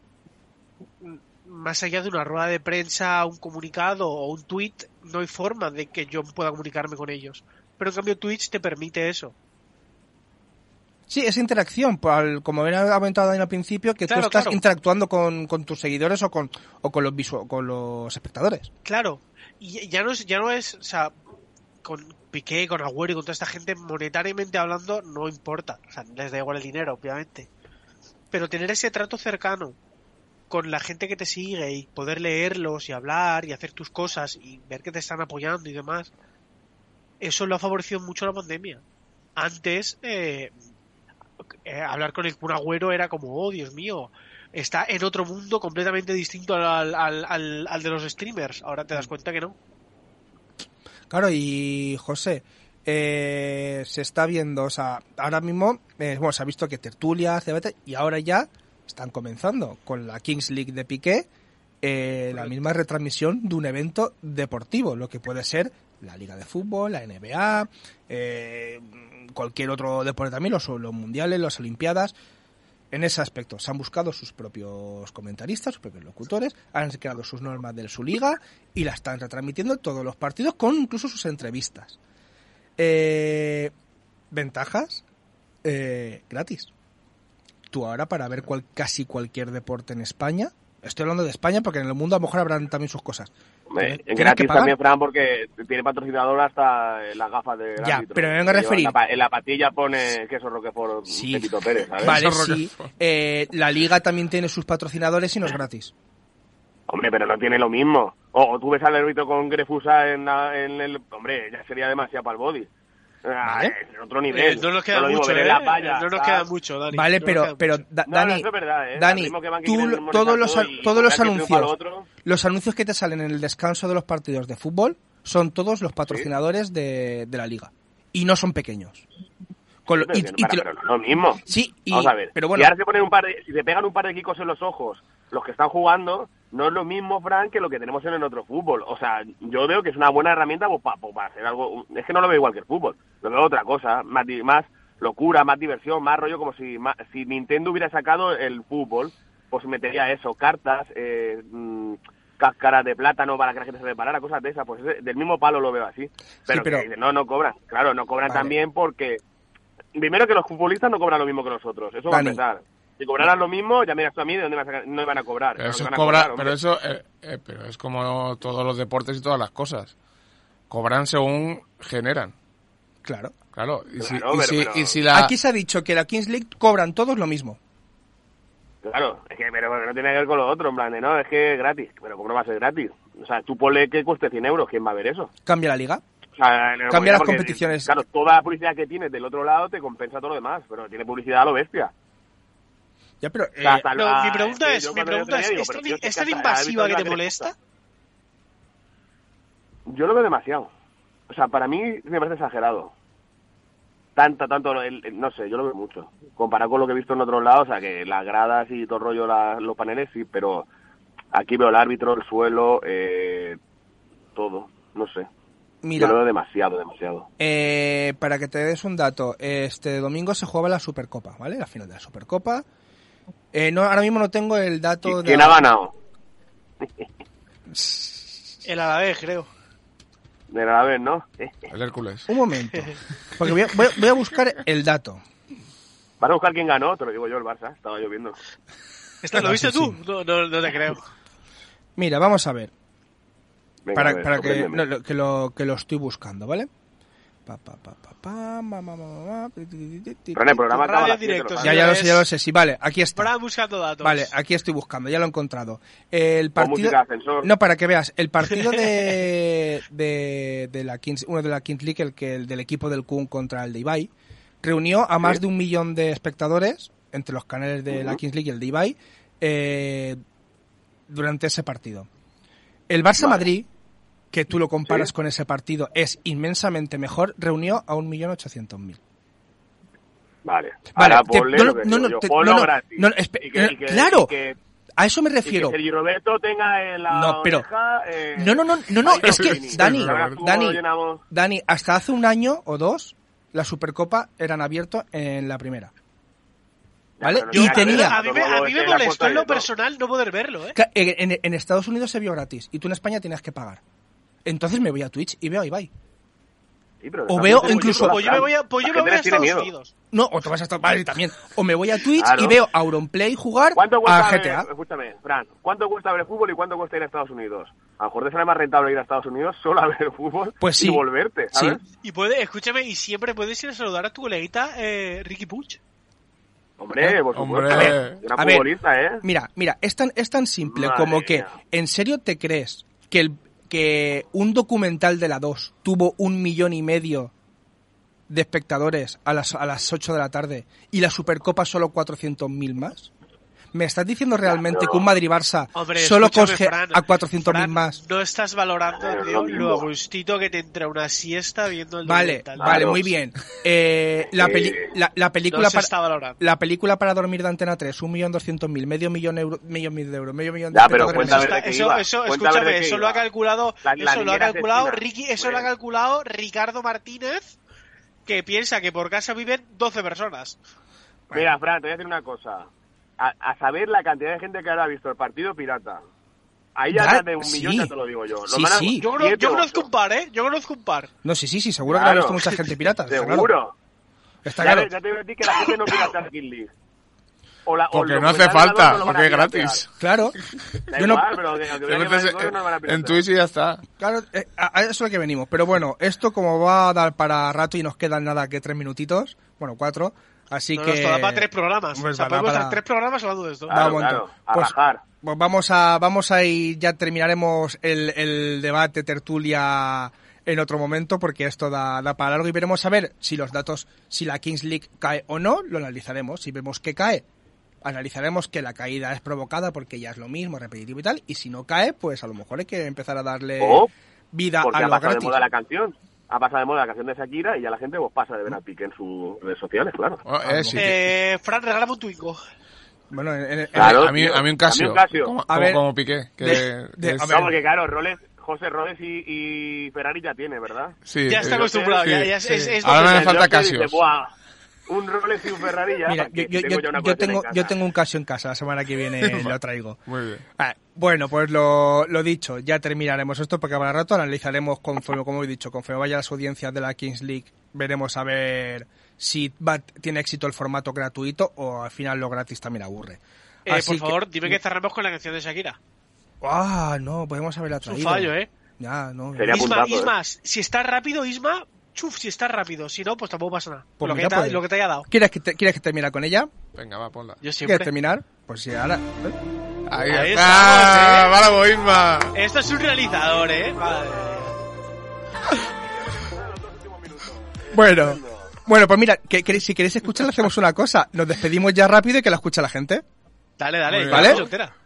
m- más allá de una rueda de prensa, un comunicado o un tweet, no hay forma de que yo pueda comunicarme con ellos. Pero en cambio Twitch te permite eso. Sí, es interacción, como había comentado Dani al principio, que Claro, tú estás claro. interactuando con, con tus seguidores o con, o con los visu- con los espectadores. Claro, y ya no es, ya no es, o sea, con Piqué, con Agüero y con toda esta gente, monetariamente hablando, no importa. O sea, les da igual el dinero, obviamente. Pero tener ese trato cercano con la gente que te sigue y poder leerlos y hablar y hacer tus cosas y ver que te están apoyando y demás, eso lo ha favorecido mucho la pandemia. Antes, eh, eh, hablar con el Kun Agüero era como, oh, Dios mío, está en otro mundo completamente distinto al, al, al, al de los streamers. Ahora te das cuenta que no. Claro, y José, eh, se está viendo, o sea, ahora mismo, eh, bueno, se ha visto que Tertulia, y ahora ya están comenzando con la Kings League de Piqué, eh, la misma retransmisión de un evento deportivo, lo que puede ser la Liga de Fútbol, la NBA, eh, cualquier otro deporte también, los, los mundiales, las Olimpiadas. En ese aspecto, se han buscado sus propios comentaristas, sus propios locutores, han creado sus normas de su liga y la están retransmitiendo en todos los partidos con incluso sus entrevistas. Eh, Ventajas eh, gratis. Tú ahora para ver cual- casi cualquier deporte en España, estoy hablando de España porque en el mundo a lo mejor habrán también sus cosas. Hombre, gratis también, Fran, porque tiene patrocinador hasta las gafas de Ya, pero me vengo a referir- En la, en la patilla pone queso Roquefort Sí. Pepito Pérez, ¿sabes? Vale, Eso sí. Eh, la liga también tiene sus patrocinadores y no es gratis. Hombre, pero no tiene lo mismo. O, o tú ves al árbitro con Grefusa en, la- en el... Hombre, ya sería demasiado para el body. Ah, Vale. En otro nivel. Eh, no nos queda mucho, ¿eh? valla, no nos queda mucho, Dani. Vale, No pero, pero. Da- No, Dani, eso es verdad, ¿eh? Dani, tú todos los, y todos los anuncios, lo los anuncios que te salen en el descanso de los partidos de fútbol son todos los patrocinadores de, de la liga y no son pequeños. Con lo- Pero y- no, y para, te lo- pero no es lo mismo. sí, y- Vamos a ver. pero bueno, Y ahora se ponen un par de, si se pegan un par de kikos en los ojos, los que están jugando, no es lo mismo, Frank, que lo que tenemos en el otro fútbol. O sea, yo veo que es una buena herramienta pues, para, para hacer algo. Es que no lo veo igual que el fútbol. Lo veo otra cosa, más, más locura, más diversión, más rollo, como si, ma- si Nintendo hubiera sacado el fútbol, pues metería eso, cartas, eh, mm, cáscaras de plátano para que la gente se reparara, cosas de esas. Pues del mismo palo lo veo así. Pero, pero- que no, no cobran. Claro, no cobran Vale. también porque primero que los futbolistas no cobran lo mismo que nosotros, eso va a Dani. empezar. Si cobraran lo mismo, ya miras tú a mí de dónde van a no iban a cobrar. Pero eso, es van cobrar, pero eso eh, eh, pero es como todos los deportes y todas las cosas. Cobran según generan. claro. Claro, y si, Claro, y pero- si- pero- y si la... Aquí se ha dicho que la Kings League cobran todos lo mismo. Claro, es que pero no tiene que ver con lo otro, en plan de, no, es que es gratis. Pero ¿cómo no va a ser gratis? O sea, tú ponle que cueste 100 euros, ¿quién va a ver eso? Cambia la liga. O sea, no, Cambia las competiciones. Claro, toda la publicidad que tienes del otro lado te compensa todo lo demás, pero tiene publicidad a lo bestia. Ya, pero O sea, eh, No, mi pregunta es, mi pregunta es, digo, ¿es pero tan, es invasiva que te molesta? Yo lo veo demasiado. O sea, para mí me parece exagerado. Tanta, tanto, el- el- no sé, yo lo veo mucho. Comparado con lo que he visto en otros lados, o sea, que las gradas y todo el rollo, la- los paneles, sí, pero aquí veo el árbitro, el suelo, eh, todo, no sé. Mira, Yo lo veo demasiado, demasiado. eh, para que te des un dato, este domingo se jugaba la Supercopa, ¿vale? La final de la Supercopa. Eh, no, ahora mismo no tengo el dato de... ¿Quién ha ganado? *laughs* El Alavés, creo. De la vez, ¿no? El Hércules. Un momento. *laughs* Porque voy a, voy a- voy a buscar el dato. Van a buscar quién ganó, te lo digo yo, el Barça, estaba lloviendo. ¿Esta lo Ah, viste tú? sí. No, no, no te creo. Mira, vamos a ver. Venga, para ver, para que, no, lo- que, lo, que lo estoy buscando, ¿vale? Pa, pa, pa, programa Radio directo, Ya, lo sé, ya lo sé. Sí, vale, aquí está. Para buscando datos. Vale, aquí estoy buscando, ya lo he encontrado. El partido. música. No, para que veas, el partido de, *laughs* de, de la Kings, uno de la Kings League, el que el del equipo del Kun contra el de Ibai, reunió a más Sí. de un millón de espectadores entre los canales de la. Kings League y el de Ibai eh, durante ese partido. El Barça Madrid, que tú lo comparas Sí. con ese partido, es inmensamente mejor, reunió a un millón ochocientos mil. Vale. Vale, Ahora te- ponle no, lo no, no, digo no, yo, te- ponlo no, no, gratis. no, espe- Y que- y que- claro, y que- a eso me y refiero. que Sergio Roberto tenga en la No, pero- oreja, eh, No, no, no, no, no, es que. Dani, Dani. Dani, hasta hace un año o dos, la Supercopa eran abiertos en la primera. ¿Vale? no y tenía... A mí, me, a mí este me la molestó en lo personal no poder verlo, ¿eh? En- en Estados Unidos se vio gratis y tú en España tenías que pagar. Entonces me voy a Twitch y veo a Ibai. Sí, pero O también veo incluso- Pues yo me voy a, pues yo me voy a Estados miedo. Unidos. No, o te vas a estar vale, también. O me voy a Twitch Claro. y veo a Auronplay jugar ¿Cuánto a ver- GTA. escúchame, Fran, ¿cuánto cuesta ver fútbol y cuánto cuesta ir a Estados Unidos? A lo mejor te sale más rentable ir a Estados Unidos solo a ver fútbol Pues sí. y volverte, ¿sabes? Y puede, escúchame, y siempre puedes ir a saludar a tu coleguita eh, Ricky Puch. Hombre, por Hombre. supuesto. A ver, Gran a ver. ¿eh? Mira, mira, es tan, es tan simple Madre como que, mía. ¿en serio te crees que, el, que un documental de la 2 tuvo un millón y medio de espectadores a las, a las 8 de la tarde y la Supercopa solo 400.000 más? ¿Me estás diciendo realmente pero- que un Madrid-Barça solo coge Fran, a 400.000 Fran, más? No estás valorando, tío, lo agustito que te entra una siesta viendo el Vale, documental. vale, Claro. muy bien. Eh, la, peli- Eh, la, la No película se para, la película para dormir de Antena 3, 1.200.000, medio millón, euro, medio millón de euros, medio millón de pero qué Eso, eso, escúchame, eso lo ha calculado, La- la eso lo ha calculado. Ricky, eso lo ha calculado Ricardo Martínez, que piensa que por casa viven 12 personas. Mira, Fran, te voy a decir una cosa. A, a saber la cantidad de gente que habrá visto el partido pirata. Ahí ya más de un sí. millón, ya te lo digo yo. Sí, sí. Yo, creo- yo conozco un par, ¿eh? Yo conozco un par. No, sí, sí, sí, seguro que lo ha visto mucha gente pirata. está claro. Seguro. Está claro. ya te voy a decir que la gente no *coughs* hacer Kill League. O la, o Porque los no hace falta, no porque es gratis. Claro. *laughs* Yo no, en, Twitch y ya está. claro, eh, a a eso es lo que venimos. Pero bueno, esto como va a dar para rato y nos quedan nada que tres minutitos, bueno, cuatro, así No, que... nos da para tres programas. Pues o sea, dará podemos para- hacer tres programas hablando de esto. Da Claro, un montón. claro, a Pues-. Pues vamos a, vamos a ir, ya terminaremos el, el debate, tertulia en otro momento, porque esto da, da para largo y veremos a ver si los datos, si la Kings League cae o no, lo analizaremos. Si vemos que cae, analizaremos que la caída es provocada porque ya es lo mismo, repetitivo y tal, y si no cae, pues a lo mejor hay que empezar a darle O vida porque a ha lo pasado gratis. de moda la canción. Ha pasado de moda la canción de Shakira y ya la gente pues, pasa de ver a Piqué en sus redes sociales, claro. Oh, eh, sí, Eh, Fran, regálame un Twingo. Bueno, en- en- en- Claro. a, mí, tío. a mí un Casio. A mí un Casio. Como, A como- ver, como Piqué. Que, de- de- que es-. No, porque claro, José Rolex y, y Ferrari ya tiene, ¿verdad? sí, Ya está acostumbrado, sí, ya, ya es, sí. es- es Ahora me falta "Buah, un Rolex y un Ferrari ya. Mira, ¿para yo, yo, Tengo yo- ya una yo colección tengo, en yo casa". tengo un Casio en casa, la semana que viene *laughs* lo traigo. Muy bien. Ah, bueno, pues lo, lo dicho, ya terminaremos esto porque habrá rato, analizaremos conforme, como he dicho, conforme vaya las audiencias de la Kings League, veremos a ver si va- tiene éxito el formato gratuito o al final lo gratis también aburre. Eh, Así por que- favor, dime que cerramos con la canción de Shakira. Ah, no, podemos haberla Es un traído. fallo, ¿eh? Ya, no. Sería Isma, ¿eh? Isma, si está rápido, Isma, chuf, si está rápido. Si no, pues tampoco pasa nada. Pues lo, mira, que te, pues- lo que te haya dado. ¿Quieres que, te- ¿Quieres que termine con ella? Venga, va, ponla. Yo ¿Quieres terminar? Pues sí, ahora... ¿eh? Ahí, Ahí está. estamos, ¿eh? ¡Vamos, Isma! Esto es un realizador, ¿eh? Madre. Bueno, bueno, pues mira, que, que- si queréis escucharla hacemos una cosa. Nos despedimos ya rápido y que la escuche la gente. Dale, dale. ¿Vale?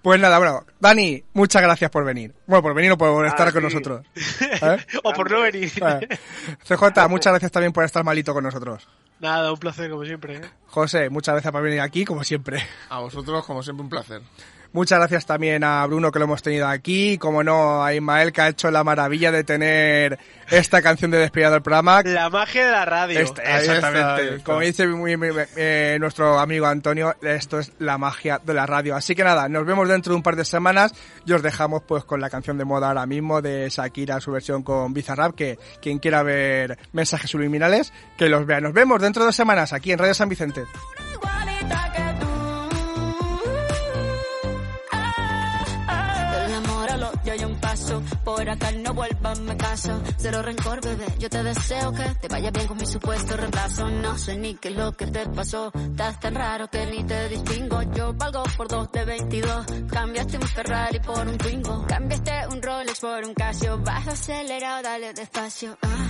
Pues nada, bueno, Dani, muchas gracias por venir. Bueno, por venir o por estar Ah, con sí. nosotros. *laughs* ¿Eh? o por no venir. CJ, muchas gracias también por estar malito con nosotros. Nada, un placer como siempre. ¿eh? José, muchas gracias por venir aquí, como siempre. A vosotros, como siempre, un placer. Muchas gracias también a Bruno que lo hemos tenido aquí, como no, a Ismael que ha hecho la maravilla de tener esta canción de despedida del programa. La magia de la radio. Está, exactamente. está. Como dice muy- muy- eh, nuestro amigo Antonio, esto es la magia de la radio. Así que nada, nos vemos dentro de un par de semanas y os dejamos pues con la canción de moda ahora mismo de Shakira, su versión con Bizarrap, que quien quiera ver mensajes subliminales, que los vea. Nos vemos dentro de dos semanas aquí en Radio San Vicente. No vuelvas, me caso. Cero rencor, bebé. Yo te deseo que te vaya bien con mi supuesto reemplazo. No sé ni qué es lo que te pasó. Estás tan raro que ni te distingo. Yo valgo por dos de 22. Cambiaste un Ferrari por un Twingo. Cambiaste un Rolex por un Casio. Vas acelerado, dale despacio. Ah,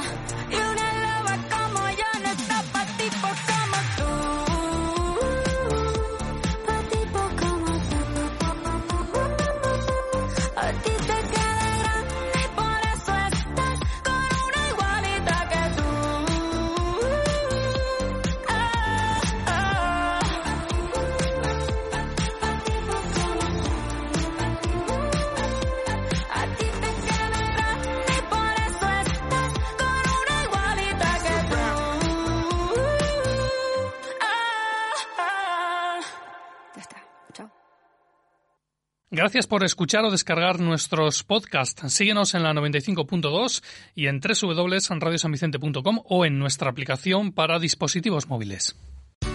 Gracias por escuchar o descargar nuestros podcasts. Síguenos en la 95.2 y en www.radiosanvicente.com o en nuestra aplicación para dispositivos móviles.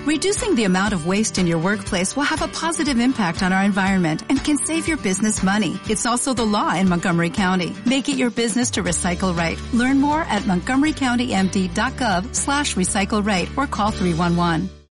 Reducing the amount of waste in your workplace will have a positive impact on our environment and can save your business money. It's also the law in Montgomery County. Make it your business to recycle right. Learn more at montgomerycountymd.gov slash recycle right or call 311.